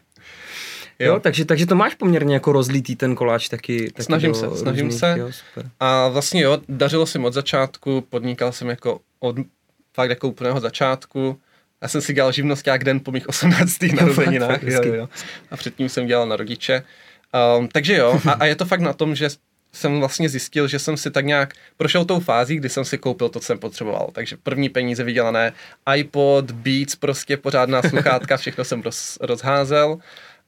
Jo. jo, takže, takže to máš poměrně jako rozlítý ten koláč taky. taky snažím se, snažím různých, se. Jo, super. A vlastně jo, dařilo se od začátku, podnikal jsem jako od fakt jako úplného začátku. Já jsem si dělal jak den po mých 18. narozeninách. jo, jo. A předtím jsem dělal na rodiče. Um, takže jo, a, a je to fakt na tom, že jsem vlastně zjistil, že jsem si tak nějak prošel tou fází, kdy jsem si koupil to, co jsem potřeboval. Takže první peníze vydělané, iPod, Beats, prostě pořádná sluchátka, všechno jsem roz, rozházel.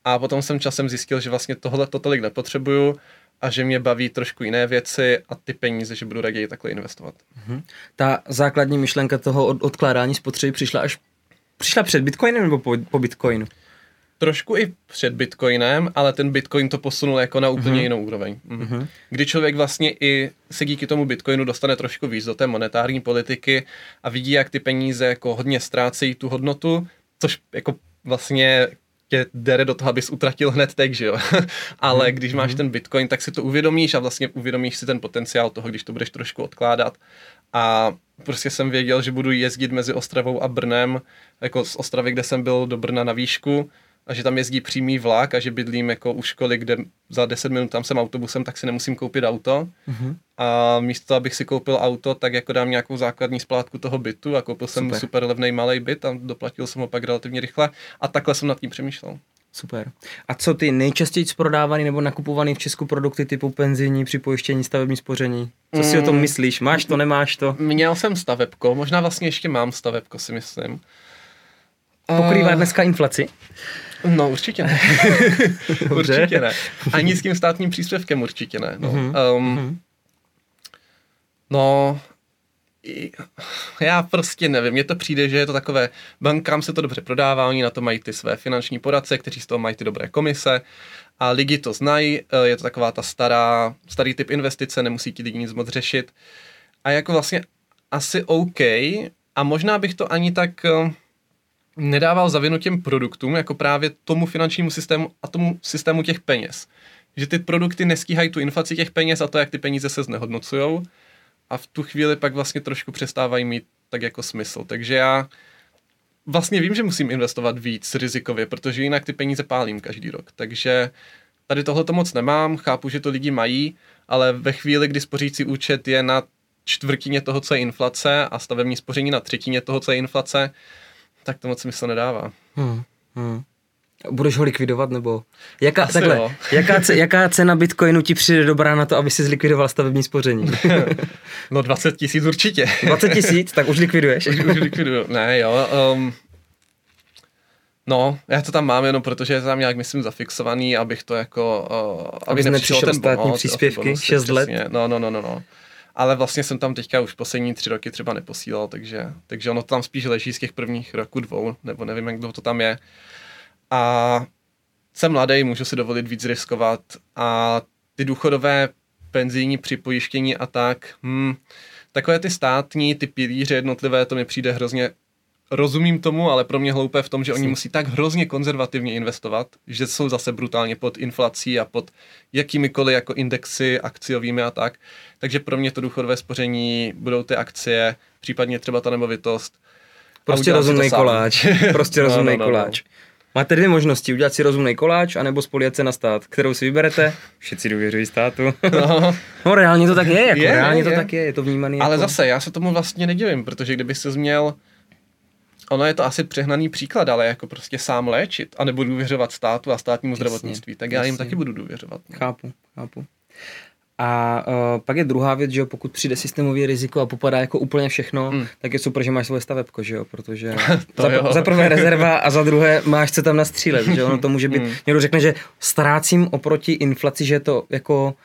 A potom jsem časem zjistil, že vlastně tohle to tolik nepotřebuju a že mě baví trošku jiné věci a ty peníze, že budu raději takhle investovat. Mm-hmm. Ta základní myšlenka toho od, odkládání spotřeby přišla až přišla před Bitcoinem nebo po, po Bitcoinu? Trošku i před Bitcoinem, ale ten Bitcoin to posunul jako na úplně mm-hmm. jinou úroveň. Mm. Mm-hmm. Kdy člověk vlastně i se díky tomu Bitcoinu dostane trošku víc do té monetární politiky a vidí, jak ty peníze jako hodně ztrácejí tu hodnotu, což jako vlastně tě dere do toho, abys utratil hned teď, že jo. Ale hmm. když máš mhm. ten Bitcoin, tak si to uvědomíš a vlastně uvědomíš si ten potenciál toho, když to budeš trošku odkládat. A prostě jsem věděl, že budu jezdit mezi Ostravou a Brnem, jako z Ostravy, kde jsem byl do Brna na výšku, a že tam jezdí přímý vlak a že bydlím jako u školy, kde za 10 minut tam jsem autobusem, tak si nemusím koupit auto. Mm-hmm. A místo, abych si koupil auto, tak jako dám nějakou základní splátku toho bytu a koupil super. jsem super levný malý byt a doplatil jsem ho pak relativně rychle a takhle jsem nad tím přemýšlel. Super. A co ty nejčastěji prodávaný nebo nakupovaný v Česku produkty typu penzijní, připojištění, stavební spoření? Co si mm. o tom mm. myslíš? Máš to, nemáš to? Měl jsem stavebko, možná vlastně ještě mám stavebko, si myslím. Pokrývá dneska inflaci? No určitě ne. určitě ne. Ani s tím státním příspěvkem určitě ne. No, mm-hmm. um, no já prostě nevím, mně to přijde, že je to takové, bankám se to dobře prodává, oni na to mají ty své finanční poradce, kteří z toho mají ty dobré komise a lidi to znají, eh, je to taková ta stará, starý typ investice, nemusí ti lidi nic moc řešit a jako vlastně asi OK a možná bych to ani tak eh, nedával za vinu těm produktům, jako právě tomu finančnímu systému a tomu systému těch peněz. Že ty produkty neskýhají tu inflaci těch peněz a to, jak ty peníze se znehodnocují a v tu chvíli pak vlastně trošku přestávají mít tak jako smysl. Takže já vlastně vím, že musím investovat víc rizikově, protože jinak ty peníze pálím každý rok. Takže tady tohle to moc nemám, chápu, že to lidi mají, ale ve chvíli, kdy spořící účet je na čtvrtině toho, co je inflace a stavební spoření na třetině toho, co je inflace, tak to moc smysl nedává. Hmm, hmm. Budeš ho likvidovat, nebo? Jaká, takhle, jaká, jaká cena Bitcoinu ti přijde dobrá na to, aby si zlikvidoval stavební spoření? no 20 tisíc určitě. 20 tisíc? Tak už likviduješ. už, už likviduju. Ne, jo. Um, No, já to tam mám jenom protože je tam nějak, myslím, zafixovaný, abych to jako, uh, aby nepřišel ten státní pomoc, příspěvky, bonusy, 6 let. No, no, no, no, no ale vlastně jsem tam teďka už poslední tři roky třeba neposílal, takže, takže ono tam spíš leží z těch prvních roku dvou, nebo nevím, jak dlouho to tam je. A jsem mladý, můžu si dovolit víc riskovat a ty důchodové penzijní připojištění a tak, hmm, takové ty státní, ty pilíře jednotlivé, to mi přijde hrozně rozumím tomu, ale pro mě hloupé v tom, že oni musí tak hrozně konzervativně investovat, že jsou zase brutálně pod inflací a pod jakýmikoliv jako indexy akciovými a tak. Takže pro mě to důchodové spoření budou ty akcie, případně třeba ta nemovitost. Prostě rozumný koláč. Prostě rozumný no, no, no, koláč. No. Máte dvě možnosti, udělat si rozumný koláč, anebo spolíhat se na stát. Kterou si vyberete? Všichni důvěřují státu. No. no reálně to tak je, jako je, reálně je. to tak je, je to vnímaný. Ale jako... zase, já se tomu vlastně nedivím, protože kdyby se změl ono je to asi přehnaný příklad, ale jako prostě sám léčit, a nebo důvěřovat státu a státnímu jasně, zdravotnictví, tak já jasně. jim taky budu důvěřovat. No. Chápu, chápu. A uh, pak je druhá věc, že jo, pokud přijde systémový riziko a popadá jako úplně všechno, mm. tak je super, že máš svoje stavebko, že jo, protože za, jo. za prvé rezerva a za druhé máš co tam nastřílet, že ono to může být, mm. někdo řekne, že ztrácím oproti inflaci, že je to jako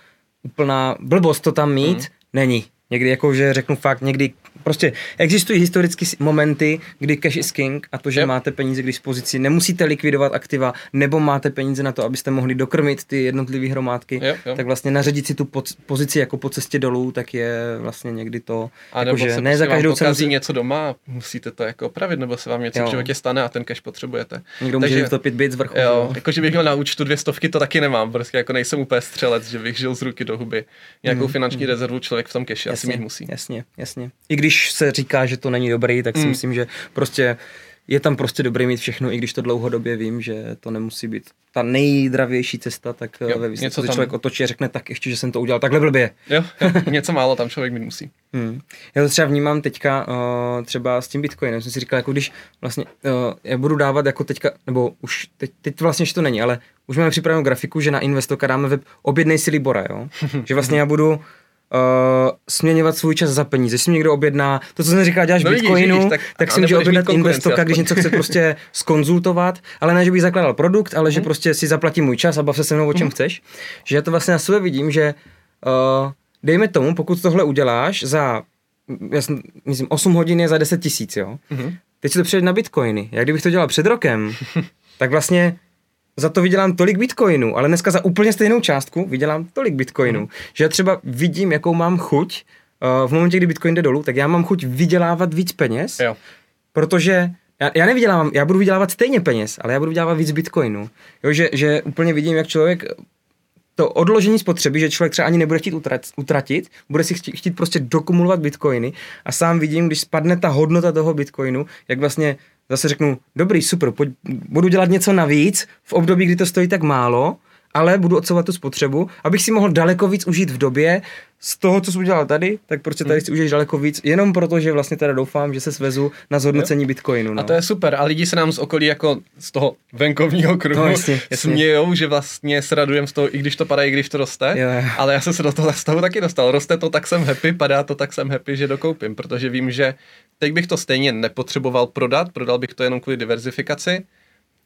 úplná blbost to tam mít, mm. není. Někdy jako, že řeknu fakt, někdy Prostě existují historické momenty, kdy cash is king a to, že yep. máte peníze k dispozici, nemusíte likvidovat aktiva, nebo máte peníze na to, abyste mohli dokrmit ty jednotlivé hromádky, yep, yep. tak vlastně naředit si tu pozici jako po cestě dolů, tak je vlastně někdy to, a jako, nebo že se ne za každou cenu. Si... něco doma, musíte to jako opravit, nebo se vám něco jo. v životě stane a ten cash potřebujete. Někdo Takže, může topit byt z vrchu. Jo, jako že bych měl na účtu dvě stovky, to taky nemám, prostě jako nejsem úplně střelec, že bych žil z ruky do huby. Nějakou mm, finanční mm. rezervu člověk v tom cashi asi mít musí. Jasně, jasně. I když když se říká, že to není dobrý, tak si mm. myslím, že prostě je tam prostě dobré mít všechno, i když to dlouhodobě vím, že to nemusí být ta nejdravější cesta, tak jo, ve výsledku tam... člověk otočí a řekne tak ještě, že jsem to udělal takhle blbě. Jo, jo něco málo tam člověk mít musí. Hmm. Já to třeba vnímám teďka uh, třeba s tím Bitcoinem, jsem si říkal, jako když vlastně uh, já budu dávat jako teďka, nebo už teď, teď vlastně že to není, ale už máme připravenou grafiku, že na Investoka dáme web objednej si Libora, jo? že vlastně já budu uh, směňovat svůj čas za peníze. Jestli mi někdo objedná, to, co jsem říkal, děláš no, Bitcoinu, vidíš, tak, tak si může objednat investoka, když něco chce prostě skonzultovat, ale ne, že bych zakládal produkt, ale že hmm. prostě si zaplatí můj čas a bav se se mnou, o čem hmm. chceš. Že já to vlastně na sebe vidím, že uh, dejme tomu, pokud tohle uděláš za, já jsem, myslím, 8 hodin je za 10 tisíc, jo. Hmm. Teď si to přejde na bitcoiny. Jak kdybych to dělal před rokem, tak vlastně za to vydělám tolik bitcoinů, ale dneska za úplně stejnou částku vydělám tolik bitcoinů, mm. že já třeba vidím, jakou mám chuť, uh, v momentě, kdy bitcoin jde dolů, tak já mám chuť vydělávat víc peněz, jo. protože já, já nevydělávám, já budu vydělávat stejně peněz, ale já budu vydělávat víc bitcoinů. Jo, že, že úplně vidím, jak člověk to odložení spotřeby, že člověk třeba ani nebude chtít utratit, bude si chtít, chtít prostě dokumulovat bitcoiny a sám vidím, když spadne ta hodnota toho bitcoinu, jak vlastně zase řeknu, dobrý, super, pojď, budu dělat něco navíc v období, kdy to stojí tak málo, ale budu odsouvat tu spotřebu, abych si mohl daleko víc užít v době z toho, co jsem udělal tady, tak prostě tady hmm. si užiješ daleko víc, jenom proto, že vlastně teda doufám, že se svezu na zhodnocení Bitcoinu. No. A to je super. A lidi se nám z okolí jako z toho venkovního kruhu no, jasně, jasně. smějou, že vlastně se radujem z toho, i když to padá, i když to roste. Jo. Ale já jsem se do toho stavu taky dostal. Roste to, tak jsem happy, padá to, tak jsem happy, že dokoupím, protože vím, že teď bych to stejně nepotřeboval prodat, prodal bych to jenom kvůli diverzifikaci,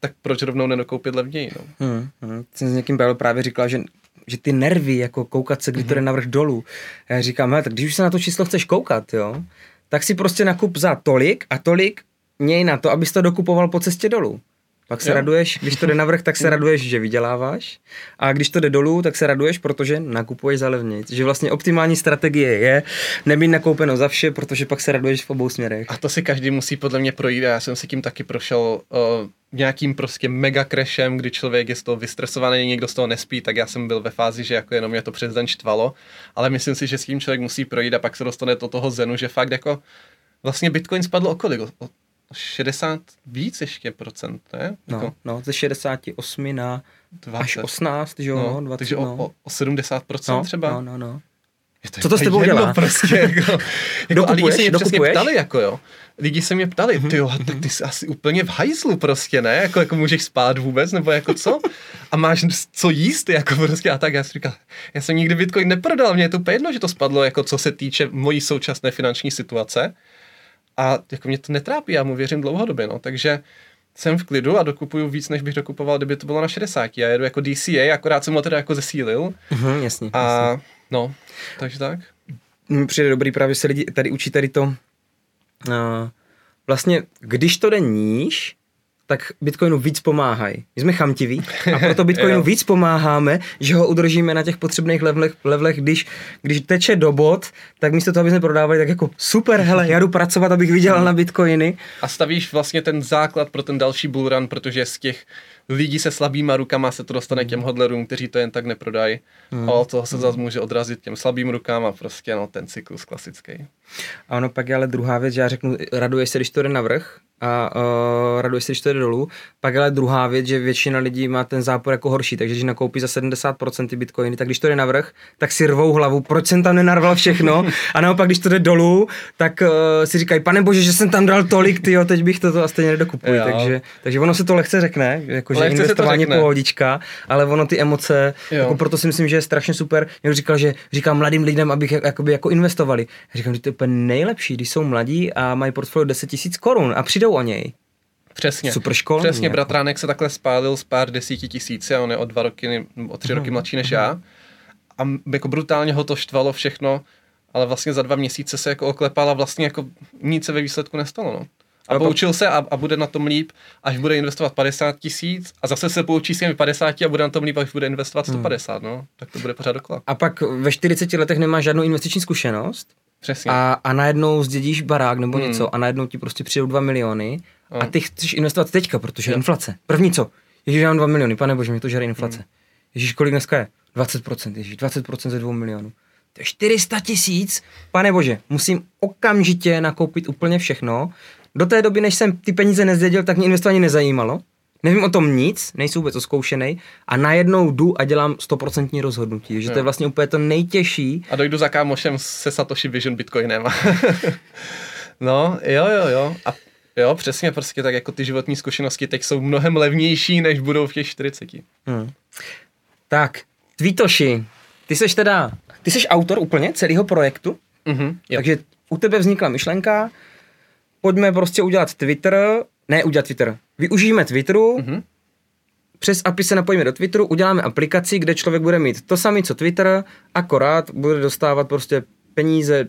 tak proč rovnou nedokoupit levněji? No? Hmm, hmm. Jsem s někým právě říkal, že že ty nervy, jako koukat se, kdy to jde mhm. navrh dolů. Já říkám, tak když už se na to číslo chceš koukat, jo, tak si prostě nakup za tolik a tolik měj na to, abys to dokupoval po cestě dolů. Pak se jo. raduješ, když to jde navrh, tak se raduješ, že vyděláváš. A když to jde dolů, tak se raduješ, protože nakupuješ za levnějc. Že vlastně optimální strategie je nemít nakoupeno za vše, protože pak se raduješ v obou směrech. A to si každý musí podle mě projít. Já jsem si tím taky prošel uh, nějakým prostě mega crashem, kdy člověk je z toho vystresovaný, někdo z toho nespí, tak já jsem byl ve fázi, že jako jenom mě to přes den štvalo. Ale myslím si, že s tím člověk musí projít a pak se dostane do toho zenu, že fakt jako vlastně Bitcoin spadl o kolik? O 60 víc ještě procent, ne? No, jako... no ze 68 na 20. až 18, že jo, no, 20, takže no. o, o 70 procent no, třeba. No, no, no. Co to s tebou dělá? Prostě, jako, jako, a lidi se mě přesně ptali, jako jo. Lidi se mě ptali, mm-hmm. ty jo, tak ty jsi asi úplně v hajzlu prostě, ne? Jako, jako můžeš spát vůbec, nebo jako co? A máš co jíst, jako prostě a tak. Já jsem říkal, já jsem nikdy Bitcoin neprodal, mě je to jedno, že to spadlo, jako co se týče mojí současné finanční situace a jako mě to netrápí, já mu věřím dlouhodobě, no, takže jsem v klidu a dokupuju víc, než bych dokupoval, kdyby to bylo na 60. Já jedu jako DCA, akorát jsem ho teda jako zesílil. Uh-huh, jasně, a jasně. no, takže tak. Mně přijde dobrý právě se lidi tady učí tady to, uh, vlastně, když to jde níž, tak Bitcoinu víc pomáhají. My jsme chamtiví a proto Bitcoinu víc pomáháme, že ho udržíme na těch potřebných levelech, levelech když, když teče do bod, tak místo toho, aby jsme prodávali, tak jako super, hele, já jdu pracovat, abych vydělal na Bitcoiny. A stavíš vlastně ten základ pro ten další bullrun, protože z těch lidí se slabýma rukama se to dostane k těm hodlerům, kteří to jen tak neprodají. Hmm. A od toho se hmm. zase může odrazit těm slabým rukama, prostě no, ten cyklus klasický. A ono pak je ale druhá věc, že já řeknu, raduješ se, když to jde na vrch, a uh, raduješ se, když to jde dolů. Pak ale druhá věc, že většina lidí má ten zápor jako horší, takže když nakoupí za 70% ty bitcoiny, tak když to jde navrh, tak si rvou hlavu, proč jsem tam nenarval všechno a naopak, když to jde dolů, tak uh, si říkají, pane bože, že jsem tam dal tolik, ty teď bych to, to a stejně nedokupuji. Takže, takže ono se to lehce řekne, jako, že investování pohodička, ale ono ty emoce, jako proto si myslím, že je strašně super. Někdo říkal, že říkám mladým lidem, abych jakoby jako investovali. Já říkám, že to je úplně nejlepší, když jsou mladí a mají portfolio 10 000 korun a přijdou o něj. Přesně. Super školní. Přesně, jako. bratránek se takhle spálil z pár desíti tisíci a on je o dva roky, o tři roky mladší než já. A jako brutálně ho to štvalo všechno, ale vlastně za dva měsíce se jako oklepal a vlastně jako nic se ve výsledku nestalo. No. A poučil se a, a bude na tom líp, až bude investovat 50 tisíc a zase se poučí s těmi 50 a bude na tom líp, až bude investovat 150, hmm. no. Tak to bude pořád dokola. A pak ve 40 letech nemá žádnou investiční zkušenost Přesně. A, a najednou zdědíš barák nebo hmm. něco a najednou ti prostě přijdou 2 miliony a ty chceš investovat teďka, protože je inflace. První co? Ježíš, já mám 2 miliony, pane bože, mě to žere inflace. Hmm. Ježíš, kolik dneska je? 20%, ježíš, 20% ze 2 milionů. To je 400 tisíc, pane bože, musím okamžitě nakoupit úplně všechno. Do té doby, než jsem ty peníze nezdědil, tak mě investování nezajímalo. Nevím o tom nic, nejsou vůbec oskoušený a najednou jdu a dělám 100% rozhodnutí, že jo. to je vlastně úplně to nejtěžší. A dojdu za kámošem se Satoshi Vision Bitcoinem. no, jo, jo, jo. A jo, přesně, prostě tak jako ty životní zkušenosti teď jsou mnohem levnější, než budou v těch 40. Hmm. Tak, Tweetoshi, ty seš teda, ty seš autor úplně celého projektu, mm-hmm, takže u tebe vznikla myšlenka, pojďme prostě udělat Twitter, ne udělat Twitter, využijeme Twitteru, mm-hmm. přes API se napojíme do Twitteru, uděláme aplikaci, kde člověk bude mít to samé, co Twitter, akorát bude dostávat prostě peníze,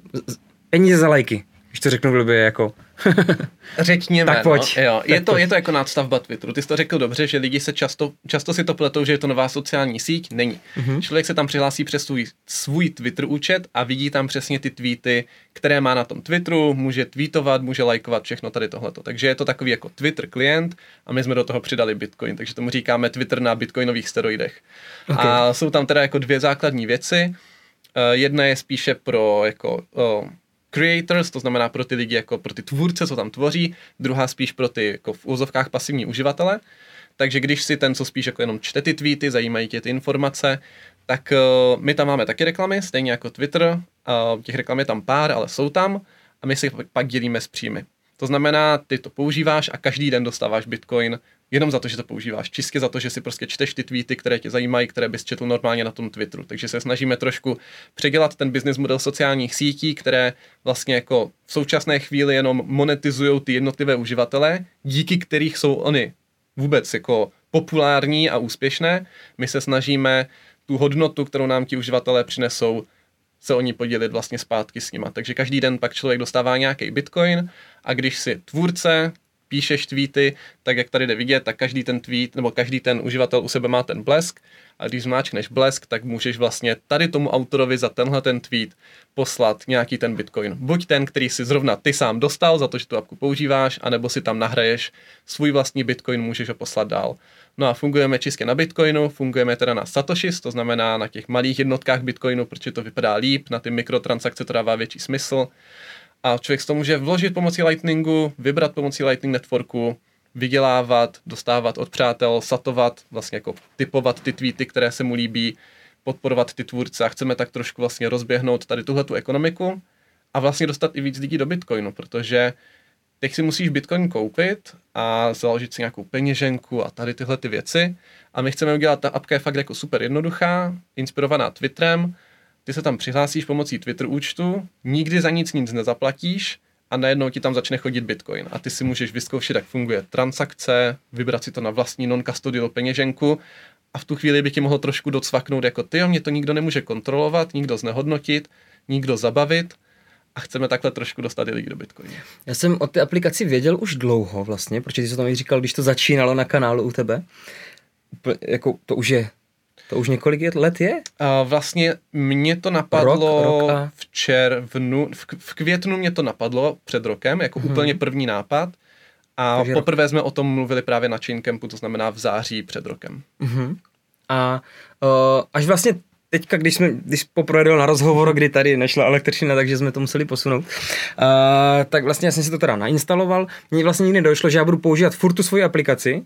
peníze za lajky, když to řeknu blbě jako Řekněme, tak pojď. No, jo. Je, to, je to jako nadstavba Twitteru. Ty jsi to řekl dobře, že lidi se často, často si to pletou, že je to nová sociální síť. Není. Mm-hmm. Člověk se tam přihlásí přes svůj, svůj Twitter účet a vidí tam přesně ty tweety, které má na tom Twitteru, může tweetovat, může lajkovat všechno tady tohleto. Takže je to takový jako Twitter klient a my jsme do toho přidali Bitcoin, takže tomu říkáme Twitter na bitcoinových steroidech. Okay. A jsou tam teda jako dvě základní věci. Uh, jedna je spíše pro jako uh, creators, to znamená pro ty lidi, jako pro ty tvůrce, co tam tvoří, druhá spíš pro ty jako v úzovkách pasivní uživatele. Takže když si ten, co spíš jako jenom čte ty tweety, zajímají tě ty informace, tak uh, my tam máme taky reklamy, stejně jako Twitter. Uh, těch reklam je tam pár, ale jsou tam a my si pak dělíme s příjmy. To znamená, ty to používáš a každý den dostáváš Bitcoin jenom za to, že to používáš. Čistě za to, že si prostě čteš ty tweety, které tě zajímají, které bys četl normálně na tom Twitteru. Takže se snažíme trošku předělat ten business model sociálních sítí, které vlastně jako v současné chvíli jenom monetizují ty jednotlivé uživatele, díky kterých jsou oni vůbec jako populární a úspěšné. My se snažíme tu hodnotu, kterou nám ti uživatelé přinesou, se oni podělit vlastně zpátky s nima. Takže každý den pak člověk dostává nějaký bitcoin a když si tvůrce píšeš tweety, tak jak tady jde vidět, tak každý ten tweet nebo každý ten uživatel u sebe má ten blesk a když zmáčkneš blesk, tak můžeš vlastně tady tomu autorovi za tenhle ten tweet poslat nějaký ten bitcoin. Buď ten, který si zrovna ty sám dostal za to, že tu apku používáš, anebo si tam nahraješ svůj vlastní bitcoin, můžeš ho poslat dál. No a fungujeme čistě na Bitcoinu, fungujeme teda na Satoshis, to znamená na těch malých jednotkách Bitcoinu, protože to vypadá líp, na ty mikrotransakce to dává větší smysl a člověk z toho může vložit pomocí Lightningu, vybrat pomocí Lightning Networku, vydělávat, dostávat od přátel, satovat, vlastně jako typovat ty tweety, které se mu líbí, podporovat ty tvůrce. A chceme tak trošku vlastně rozběhnout tady tuhle tu ekonomiku a vlastně dostat i víc lidí do Bitcoinu, protože teď si musíš Bitcoin koupit a založit si nějakou peněženku a tady tyhle ty věci. A my chceme udělat, ta apka je fakt jako super jednoduchá, inspirovaná Twitterem, ty se tam přihlásíš pomocí Twitter účtu, nikdy za nic nic nezaplatíš a najednou ti tam začne chodit Bitcoin. A ty si můžeš vyzkoušet, jak funguje transakce, vybrat si to na vlastní non-custodial peněženku a v tu chvíli by ti mohlo trošku docvaknout, jako ty, mě to nikdo nemůže kontrolovat, nikdo znehodnotit, nikdo zabavit a chceme takhle trošku dostat i lidi do Bitcoinu. Já jsem o té aplikaci věděl už dlouho vlastně, protože ty jsi to tam říkal, když to začínalo na kanálu u tebe. Jako to už je to už několik let je? Uh, vlastně mě to napadlo rok, rok a... v červnu, v, v květnu mě to napadlo před rokem, jako hmm. úplně první nápad. A Takže poprvé rok. jsme o tom mluvili právě na Chain Campu, to znamená v září před rokem. Uh-huh. A uh, až vlastně teďka, když jsme, když poprvé na rozhovor, kdy tady nešla elektřina, takže jsme to museli posunout, uh, tak vlastně já jsem si to teda nainstaloval. Mně vlastně nikdy došlo, že já budu používat furt tu svoji aplikaci,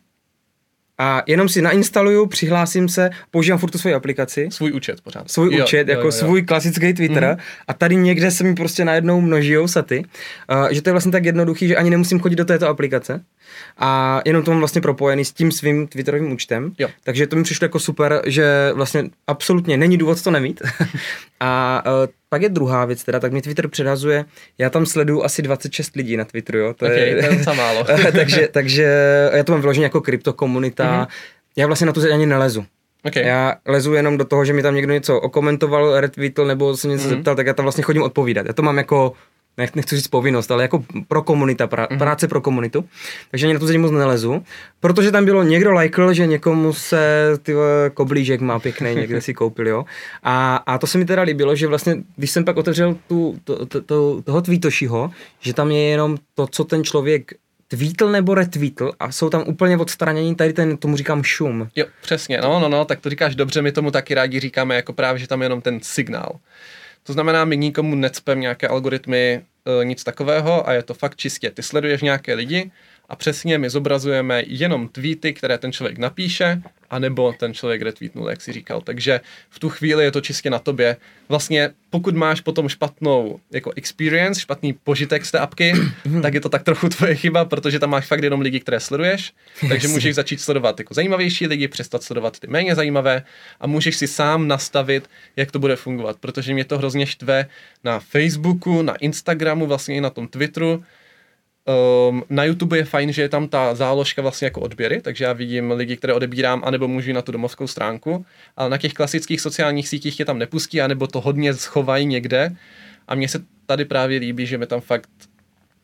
a jenom si nainstaluju, přihlásím se, používám furt tu svoji aplikaci. Svůj účet pořád. Svůj jo, účet, jo, jako jo, jo. svůj klasický Twitter. Mm. A tady někde se mi prostě najednou množí saty. Uh, že to je vlastně tak jednoduchý, že ani nemusím chodit do této aplikace. A jenom to mám vlastně propojený s tím svým Twitterovým účtem. Jo. Takže to mi přišlo jako super, že vlastně absolutně není důvod to nemít. a uh, pak je druhá věc, teda, tak mi Twitter předazuje, já tam sleduju asi 26 lidí na Twitteru, jo. To okay, je, to je málo. takže, takže já to mám vyloženě jako kryptokomunita. Mm-hmm. Já vlastně na to ani nelezu. Okay. Já lezu jenom do toho, že mi tam někdo něco okomentoval, retweetl nebo se něco mm-hmm. zeptal, tak já tam vlastně chodím odpovídat. Já to mám jako nechci říct povinnost, ale jako pro komunita, pra, mm-hmm. práce pro komunitu. Takže ani na to zatím moc nelezu, protože tam bylo někdo lajkl, že někomu se ty koblížek má pěkný, někde si koupil, jo. A, a to se mi teda líbilo, že vlastně, když jsem pak otevřel tu, to, to, to, toho tweetošiho, že tam je jenom to, co ten člověk tweetl nebo retweetl a jsou tam úplně odstranění, tady ten, tomu říkám šum. Jo, přesně, no, no, no, tak to říkáš dobře, my tomu taky rádi říkáme, jako právě, že tam je jenom ten signál. To znamená, my nikomu necpem nějaké algoritmy, e, nic takového a je to fakt čistě. Ty sleduješ nějaké lidi a přesně my zobrazujeme jenom tweety, které ten člověk napíše, anebo ten člověk retweetnul, jak si říkal. Takže v tu chvíli je to čistě na tobě. Vlastně pokud máš potom špatnou jako experience, špatný požitek z té apky, tak je to tak trochu tvoje chyba, protože tam máš fakt jenom lidi, které sleduješ, takže můžeš začít sledovat jako zajímavější lidi, přestat sledovat ty méně zajímavé a můžeš si sám nastavit, jak to bude fungovat, protože mě to hrozně štve na Facebooku, na Instagramu, vlastně i na tom Twitteru, Um, na YouTube je fajn, že je tam ta záložka vlastně jako odběry, takže já vidím lidi, které odebírám, anebo můžu na tu domovskou stránku, ale na těch klasických sociálních sítích je tam nepustí, anebo to hodně schovají někde a mně se tady právě líbí, že mi tam fakt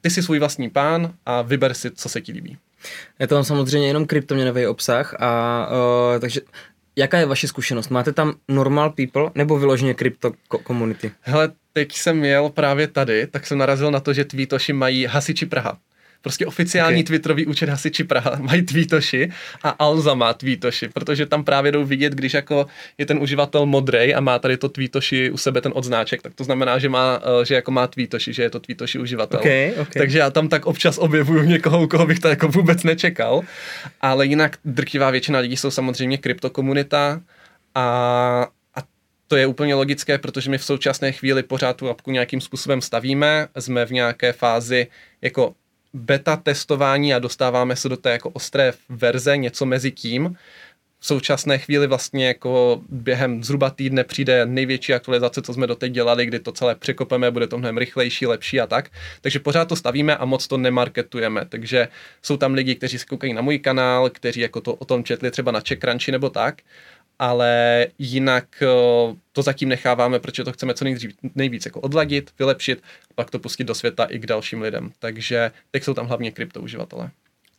ty jsi svůj vlastní pán a vyber si, co se ti líbí. Je to tam samozřejmě jenom kryptoměnový obsah a uh, takže jaká je vaše zkušenost? Máte tam normal people nebo vyloženě krypto community? Hele, teď jsem jel právě tady, tak jsem narazil na to, že Tweetoši mají hasiči Praha. Prostě oficiální okay. Twitterový účet Hasiči Praha mají tweetoši a Alza má tweetoši, protože tam právě jdou vidět, když jako je ten uživatel modrej a má tady to tweetoši u sebe ten odznáček, tak to znamená, že má, eh, že jako má tweetoši, že je to tweetoši uživatel. Okay, okay. Takže já tam tak občas objevuju někoho, u koho bych to jako vůbec nečekal, ale jinak drtivá většina lidí jsou samozřejmě kryptokomunita a to je úplně logické, protože my v současné chvíli pořád tu apku nějakým způsobem stavíme, jsme v nějaké fázi jako beta testování a dostáváme se do té jako ostré verze, něco mezi tím. V současné chvíli vlastně jako během zhruba týdne přijde největší aktualizace, co jsme doteď dělali, kdy to celé překopeme, bude to mnohem rychlejší, lepší a tak. Takže pořád to stavíme a moc to nemarketujeme. Takže jsou tam lidi, kteří se koukají na můj kanál, kteří jako to o tom četli třeba na CheckCrunchy nebo tak ale jinak eh, to zatím necháváme, protože to chceme co nejdřív, nejvíc jako odladit, vylepšit, pak to pustit do světa i k dalším lidem. Takže teď jsou tam hlavně kryptouživatelé.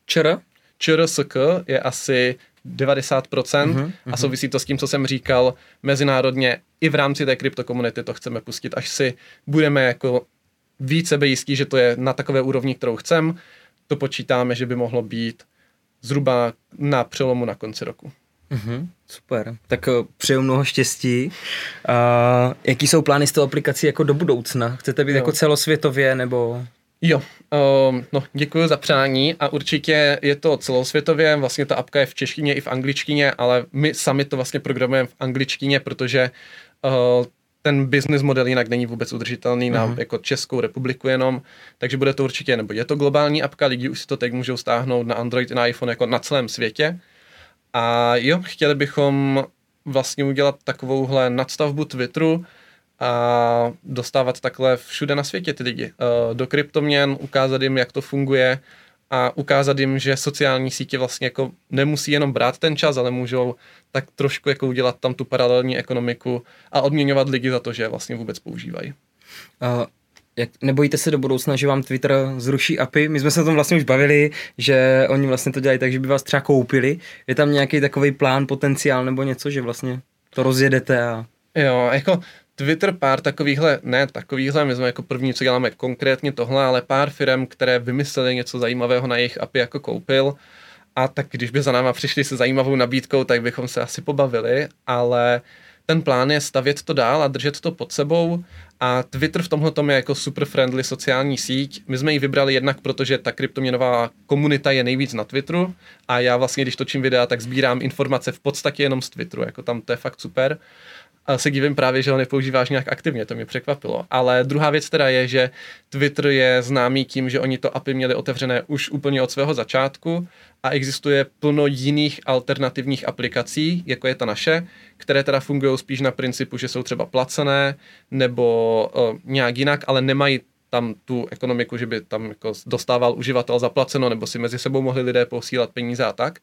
ČR? ČRSK je asi 90% uh-huh, uh-huh. a souvisí to s tím, co jsem říkal, mezinárodně i v rámci té kryptokomunity to chceme pustit, až si budeme jako více sebejistí, že to je na takové úrovni, kterou chcem, to počítáme, že by mohlo být zhruba na přelomu na konci roku. Mm-hmm, super. Tak uh, přeju mnoho štěstí. Uh, jaký jsou plány s tou aplikací jako do budoucna? Chcete být jo. jako celosvětově nebo... Jo, um, no děkuji za přání a určitě je to celosvětově, vlastně ta apka je v češtině i v angličtině, ale my sami to vlastně programujeme v angličtině, protože uh, ten business model jinak není vůbec udržitelný na uh-huh. jako Českou republiku jenom, takže bude to určitě, nebo je to globální apka, lidi už si to teď můžou stáhnout na Android i na iPhone jako na celém světě, a jo, chtěli bychom vlastně udělat takovouhle nadstavbu Twitteru a dostávat takhle všude na světě ty lidi. Eh, do kryptoměn, ukázat jim, jak to funguje a ukázat jim, že sociální sítě vlastně jako nemusí jenom brát ten čas, ale můžou tak trošku jako udělat tam tu paralelní ekonomiku a odměňovat lidi za to, že vlastně vůbec používají. Uh, jak, nebojíte se do budoucna, že vám Twitter zruší API? My jsme se o tom vlastně už bavili, že oni vlastně to dělají tak, že by vás třeba koupili. Je tam nějaký takový plán, potenciál nebo něco, že vlastně to rozjedete a... Jo, jako Twitter pár takovýchhle, ne takovýchhle, my jsme jako první, co děláme konkrétně tohle, ale pár firm, které vymysleli něco zajímavého na jejich API jako koupil a tak když by za náma přišli se zajímavou nabídkou, tak bychom se asi pobavili, ale ten plán je stavět to dál a držet to pod sebou a Twitter v tomhle je jako super friendly sociální síť. My jsme ji vybrali jednak, protože ta kryptoměnová komunita je nejvíc na Twitteru a já vlastně, když točím videa, tak sbírám informace v podstatě jenom z Twitteru, jako tam to je fakt super se divím právě, že ho nepoužíváš nějak aktivně, to mě překvapilo. Ale druhá věc teda je, že Twitter je známý tím, že oni to API měli otevřené už úplně od svého začátku a existuje plno jiných alternativních aplikací, jako je ta naše, které teda fungují spíš na principu, že jsou třeba placené nebo uh, nějak jinak, ale nemají tam tu ekonomiku, že by tam jako dostával uživatel zaplaceno, nebo si mezi sebou mohli lidé posílat peníze a tak.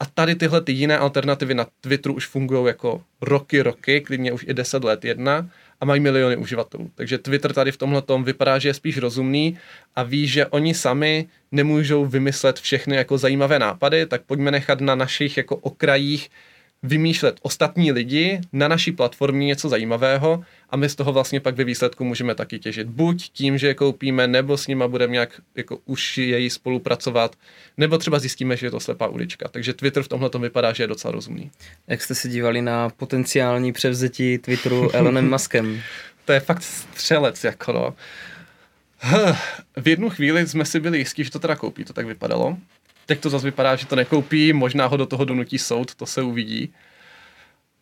A tady tyhle ty jiné alternativy na Twitteru už fungují jako roky, roky, klidně už i 10 let jedna a mají miliony uživatelů. Takže Twitter tady v tomhle tom vypadá, že je spíš rozumný a ví, že oni sami nemůžou vymyslet všechny jako zajímavé nápady, tak pojďme nechat na našich jako okrajích vymýšlet ostatní lidi na naší platformě něco zajímavého a my z toho vlastně pak ve výsledku můžeme taky těžit. Buď tím, že je koupíme, nebo s nima budeme nějak jako už její spolupracovat, nebo třeba zjistíme, že je to slepá ulička. Takže Twitter v tomhle tom vypadá, že je docela rozumný. Jak jste se dívali na potenciální převzetí Twitteru Elonem Muskem? to je fakt střelec, jako no. V jednu chvíli jsme si byli jistí, že to teda koupí, to tak vypadalo. Teď to zase vypadá, že to nekoupí, možná ho do toho donutí soud, to se uvidí.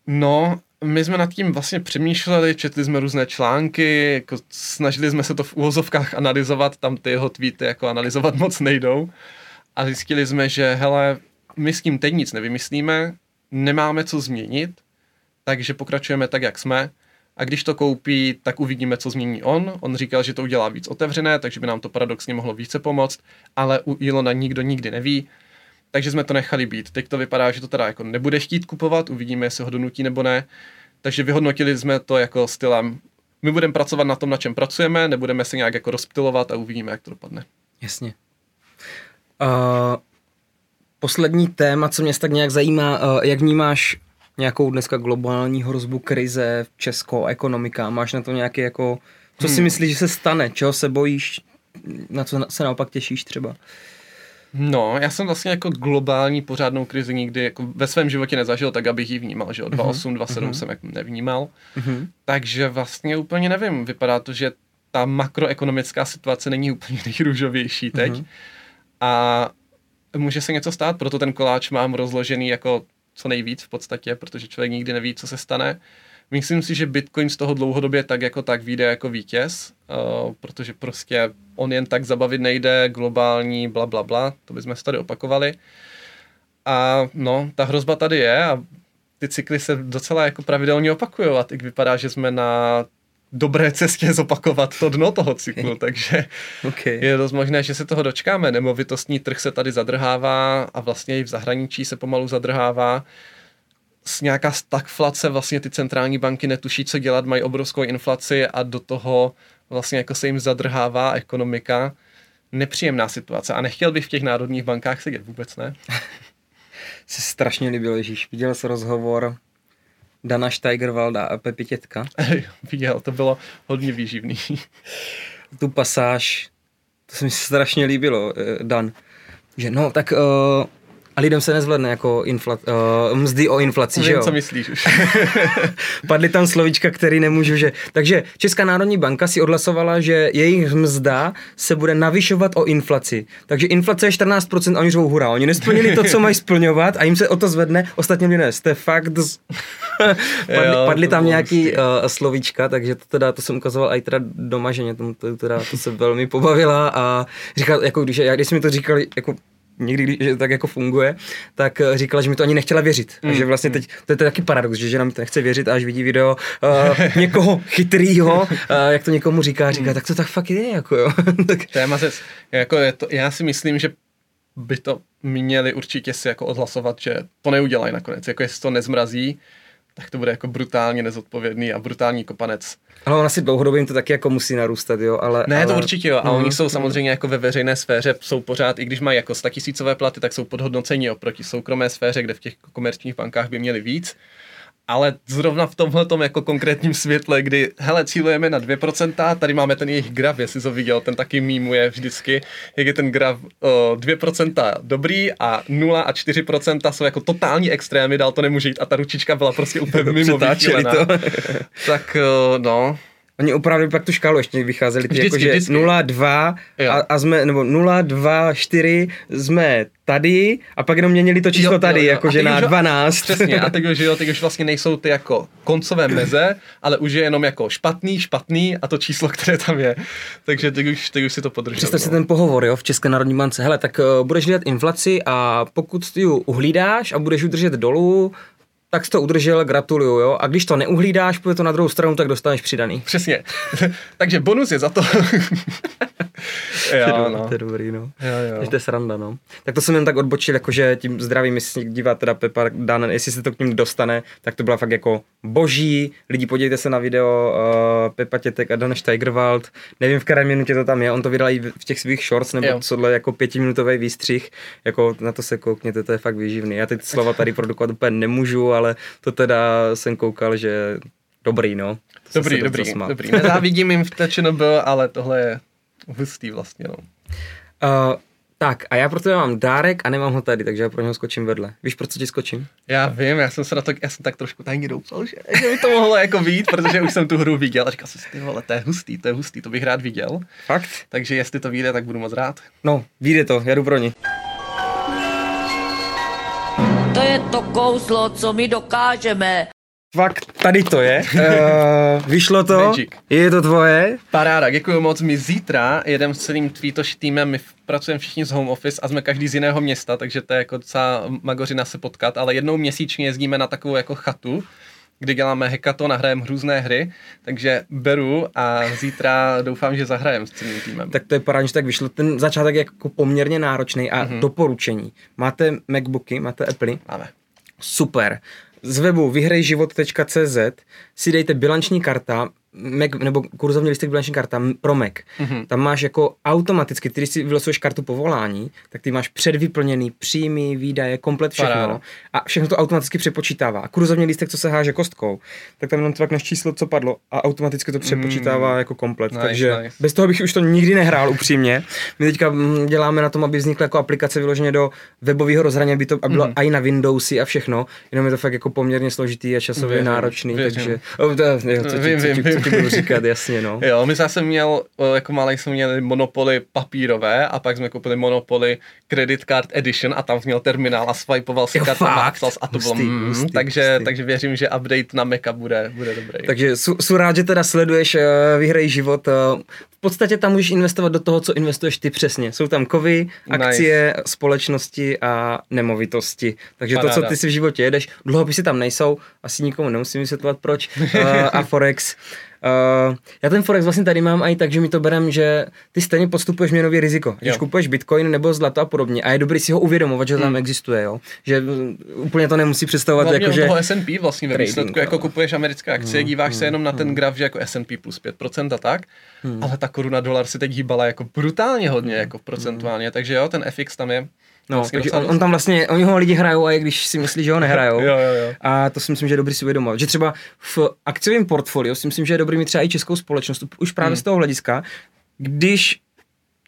No, my jsme nad tím vlastně přemýšleli, četli jsme různé články, jako snažili jsme se to v úvozovkách analyzovat, tam ty jeho tweety jako analyzovat moc nejdou. A zjistili jsme, že hele, my s tím teď nic nevymyslíme, nemáme co změnit, takže pokračujeme tak, jak jsme. A když to koupí, tak uvidíme, co změní on. On říkal, že to udělá víc otevřené, takže by nám to paradoxně mohlo více pomoct, ale u Ilona nikdo nikdy neví. Takže jsme to nechali být. Teď to vypadá, že to teda jako nebude chtít kupovat, uvidíme, jestli ho donutí nebo ne. Takže vyhodnotili jsme to jako stylem, my budeme pracovat na tom, na čem pracujeme, nebudeme se nějak jako rozptilovat a uvidíme, jak to dopadne. Jasně. Uh, poslední téma, co mě tak nějak zajímá, uh, jak vnímáš nějakou dneska globální hrozbu krize, českou ekonomika, máš na to nějaký jako, co si hmm. myslíš, že se stane, čeho se bojíš, na co se naopak těšíš třeba? No, já jsem vlastně jako globální pořádnou krizi nikdy jako ve svém životě nezažil, tak abych ji vnímal, že od 28, 27 uh-huh. jsem jako nevnímal. Uh-huh. Takže vlastně úplně nevím, vypadá to, že ta makroekonomická situace není úplně nejrůžovější teď. Uh-huh. A může se něco stát, proto ten koláč mám rozložený jako co nejvíc v podstatě, protože člověk nikdy neví, co se stane. Myslím si, že Bitcoin z toho dlouhodobě tak jako tak vyjde jako vítěz, uh, protože prostě on jen tak zabavit nejde, globální, bla, bla, bla, to bychom se tady opakovali. A no, ta hrozba tady je a ty cykly se docela jako pravidelně opakují a teď vypadá, že jsme na dobré cestě zopakovat to dno toho cyklu, takže okay. je dost možné, že se toho dočkáme. Nemovitostní trh se tady zadrhává a vlastně i v zahraničí se pomalu zadrhává. S nějaká stagflace vlastně ty centrální banky netuší, co dělat, mají obrovskou inflaci a do toho vlastně jako se jim zadrhává ekonomika. Nepříjemná situace a nechtěl bych v těch národních bankách sedět, vůbec ne. se strašně líbil, Ježíš. Viděl jsi rozhovor Dana Steigerwalda a Pepi Tětka. Viděl, to bylo hodně výživný. tu pasáž, to se mi strašně líbilo, eh, Dan, že no, tak uh, a lidem se nezvledne jako infla, uh, mzdy o inflaci, Vím, že jo? co myslíš už. Padly tam slovíčka, který nemůžu, že... Takže Česká národní banka si odhlasovala, že jejich mzda se bude navyšovat o inflaci. Takže inflace je 14% a oni řvou hurá. Oni nesplnili to, co mají splňovat a jim se o to zvedne, ostatně mě ne. Jste fakt... Z... padly, jo, padly tam nějaký uh, slovíčka, takže to teda, to jsem ukazoval i teda doma, že mě to, to, teda, to se velmi pobavila a říkal, jako když, já, když mi to říkali, jako někdy, když tak jako funguje, tak eh, říkala, že mi to ani nechtěla věřit. Mm. A že vlastně teď, to je taky paradox, že žena mi to nechce věřit, až vidí video uh, někoho chytrýho, uh, jak to někomu říká, říká, mm. tak to tak fakt je, jako jo. tak... Téma se, jako je to, já si myslím, že by to měli určitě si jako odhlasovat, že to neudělají nakonec, jako jestli to nezmrazí, tak to bude jako brutálně nezodpovědný a brutální kopanec. Ale on asi dlouhodobě jim to taky jako musí narůstat, jo, ale... Ne, ale... to určitě jo, a mm, oni jsou samozřejmě jako ve veřejné sféře, jsou pořád, i když mají jako tisícové platy, tak jsou podhodnoceni oproti soukromé sféře, kde v těch komerčních bankách by měli víc. Ale zrovna v tomhle jako konkrétním světle, kdy, hele, cílujeme na 2%, tady máme ten jejich graf, jestli to viděl, ten taky mýmuje vždycky, jak je ten graf o, 2% dobrý a 0 a 4% jsou jako totální extrémy, dál to nemůže jít a ta ručička byla prostě úplně mimo to. tak no, Oni opravdu pak tu škálu ještě vycházeli, ty jako, že 0, 2 a, a, jsme, nebo 0, 2, 4 jsme tady a pak jenom měnili to číslo jo, tady, jakože na 12. Přesně, a teď už, jo, teď už vlastně nejsou ty jako koncové meze, ale už je jenom jako špatný, špatný a to číslo, které tam je. Takže teď už, teď už si to podržel. Představ no. si ten pohovor, jo, v České národní bance. Hele, tak uh, budeš hlídat inflaci a pokud ty ji uhlídáš a budeš udržet dolů, tak jsi to udržel, gratuluju, jo. A když to neuhlídáš, půjde to na druhou stranu, tak dostaneš přidaný. Přesně. Takže bonus je za to. jo, no. To je dobrý, no. Jo, jo. to je sranda, no. Tak to jsem jen tak odbočil, jakože tím zdravím, jestli dívá teda Pepa Dan, jestli se to k ním dostane, tak to byla fakt jako boží. Lidi, podívejte se na video uh, Pepa Tětek a Dan Steigerwald. Nevím, v které minutě to tam je, on to vydal i v těch svých shorts, nebo jo. cohle jako pětiminutový výstřih, jako na to se koukněte, to je fakt výživný. Já teď slova tady produkovat úplně nemůžu, ale to teda jsem koukal, že dobrý, no. To dobrý, dobrý, dobrý. Nezávidím jim v TČNB, ale tohle je hustý vlastně, no. Uh, tak a já pro tebe mám dárek a nemám ho tady, takže já pro něho skočím vedle. Víš, proč ti skočím? Já vím, já jsem se na to, já jsem tak trošku tajně doufal, že, že by to mohlo jako být, protože už jsem tu hru viděl a říkal jsem si, ty vole, to je hustý, to je hustý, to bych rád viděl. Fakt? Takže jestli to vyjde, tak budu moc rád. No, vyjde to, já jdu pro ní. To je to kouslo, co my dokážeme. Fakt, tady to je. Uh, vyšlo to. Magic. Je to tvoje. Paráda, děkuji moc. My zítra jedeme s celým Tweetoš týmem, my pracujeme všichni z home office a jsme každý z jiného města, takže to je jako docela magořina se potkat, ale jednou měsíčně jezdíme na takovou jako chatu, kdy děláme hekaton a hrajeme různé hry, takže beru a zítra doufám, že zahrajem s celým týmem. Tak to je parádně, že tak vyšlo. Ten začátek je jako poměrně náročný a mm-hmm. doporučení. Máte Macbooky, máte Apple? Máme. Super z webu vyhrejživot.cz si dejte bilanční karta, Mac, nebo kurzovní listek bilanční karta pro Mac. Mm-hmm. Tam máš jako automaticky, když si vylosuješ kartu povolání, tak ty máš předvyplněný příjmy, výdaje, komplet všechno. Paráda. A všechno to automaticky přepočítává. A kurzovní listek, co se háže kostkou, tak tam jenom tvakneš číslo, co padlo a automaticky to přepočítává mm. jako komplet. Nice, Takže nice. bez toho bych už to nikdy nehrál upřímně. My teďka mm, děláme na tom, aby vznikla jako aplikace vyloženě do webového rozhraní, aby to bylo mm. i na Windowsy a všechno. Jenom je to fakt jako poměrně složitý a časově věřím, náročný. Věřím. Takže, oh, to, jo, co, vím, co, vím, co, co, ti budu říkat, jasně, no. Jo, my zase měl, jako malý jsme měli monopoly papírové a pak jsme koupili monopoly Credit Card Edition a tam měl terminál a swipeoval si kartu a to bylo mm, hustý, takže, hustý. takže věřím, že update na Maca bude, bude dobrý. Takže jsou rád, že teda sleduješ uh, Vyhraj život. Uh, v podstatě tam můžeš investovat do toho, co investuješ ty přesně. Jsou tam kovy, akcie, nice. společnosti a nemovitosti. Takže Paráda. to, co ty si v životě jedeš, dluhopisy tam nejsou, asi nikomu nemusím vysvětlovat proč. Uh, a Forex. Uh, já ten Forex vlastně tady mám i tak, že mi to berem, že ty stejně postupuješ měnový riziko. Když jo. kupuješ Bitcoin nebo zlato a podobně. A je dobrý si ho uvědomovat, že to tam hmm. existuje, jo. Že úplně to nemusí představovat jako, že... toho S&P vlastně ve výsledku, jako kupuješ americké akcie, hmm. díváš hmm. se jenom na ten hmm. graf, že jako S&P plus 5% a tak, hmm. ale ta koruna dolar si teď hýbala jako brutálně hodně, hmm. jako procentuálně, takže jo, ten FX tam je No, vlastně takže on, on, tam vlastně, oni ho lidi hrajou a i když si myslí, že ho nehrajou. jo, jo, jo. A to si myslím, že je dobrý si uvědomovat. Že třeba v akciovém portfoliu si myslím, že je dobrý mít třeba i českou společnost, už právě hmm. z toho hlediska, když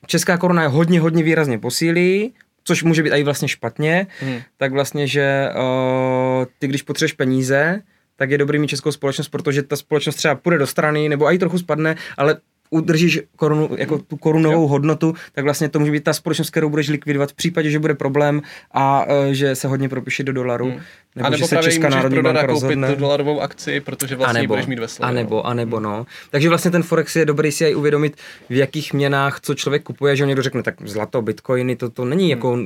česká koruna je hodně, hodně výrazně posílí, což může být i vlastně špatně, hmm. tak vlastně, že uh, ty když potřebuješ peníze, tak je dobrý mít českou společnost, protože ta společnost třeba půjde do strany, nebo i trochu spadne, ale udržíš korunu, jako tu korunovou jo. hodnotu, tak vlastně to může být ta společnost, kterou budeš likvidovat v případě, že bude problém a uh, že se hodně propíše do dolaru. Hmm. Nebo, a nebo že se Česká národní banka rozhodne. tu dolarovou akci, protože vlastně nebo, budeš mít ve A nebo, a nebo no. Takže vlastně ten Forex je dobrý si aj uvědomit, v jakých měnách co člověk kupuje, že on někdo řekne, tak zlato, bitcoiny, to, to není hmm. jako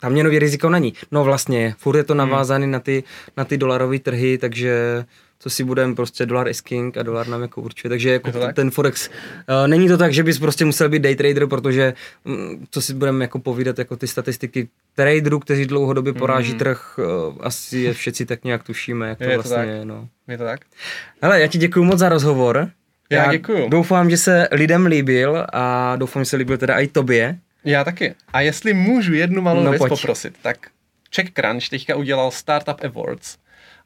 tam měnový riziko není. No vlastně, furt je to hmm. navázané hmm. na ty, na ty dolarové trhy, takže co si budeme, prostě dolar is king a dolar nám jako určuje. Takže jako tak? ten Forex, uh, není to tak, že bys prostě musel být day trader, protože um, co si budeme jako povídat, jako ty statistiky traderů, kteří dlouhodobě poráží mm. trh, uh, asi je všetci tak nějak tušíme, jak to je vlastně to je. No. Je to tak? Hele, já ti děkuji moc za rozhovor. Já, já děkuju. Doufám, že se lidem líbil a doufám, že se líbil teda i tobě. Já taky. A jestli můžu jednu malou no, věc pojď. poprosit, tak Czech Crunch teďka udělal Startup Awards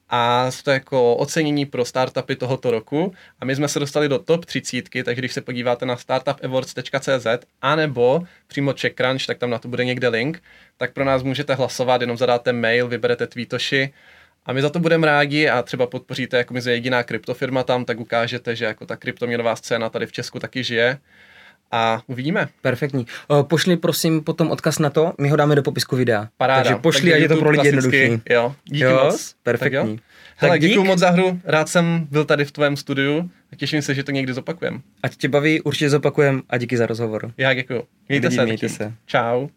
a to jako ocenění pro startupy tohoto roku. A my jsme se dostali do top 30, takže když se podíváte na startupawards.cz anebo přímo CheckCrunch, tak tam na to bude někde link, tak pro nás můžete hlasovat, jenom zadáte mail, vyberete tweetoši. A my za to budeme rádi a třeba podpoříte, jako my jsme jediná kryptofirma tam, tak ukážete, že jako ta kryptoměnová scéna tady v Česku taky žije a uvidíme. Perfektní. Pošli prosím potom odkaz na to, my ho dáme do popisku videa. Paráda. Takže pošli, ať je to pro lidi jednodušší. Jo, díky jo, moc. Perfektní. Tak jo. Hele, děkuji moc za hru, rád jsem byl tady v tvém studiu a těším se, že to někdy zopakujem. Ať tě baví, určitě zopakujem a díky za rozhovor. Já děkuji. Mějte Lidi, se. mějte se. Čau.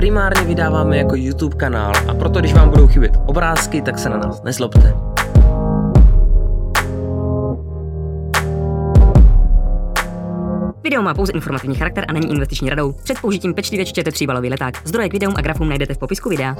Primárně vydáváme jako YouTube kanál a proto když vám budou chybět obrázky, tak se na nás nezlobte. Video má pouze informativní charakter a není investiční radou. Před použitím pečlivě čtěte tříbalový leták. Zdroje k videům a grafům najdete v popisku videa.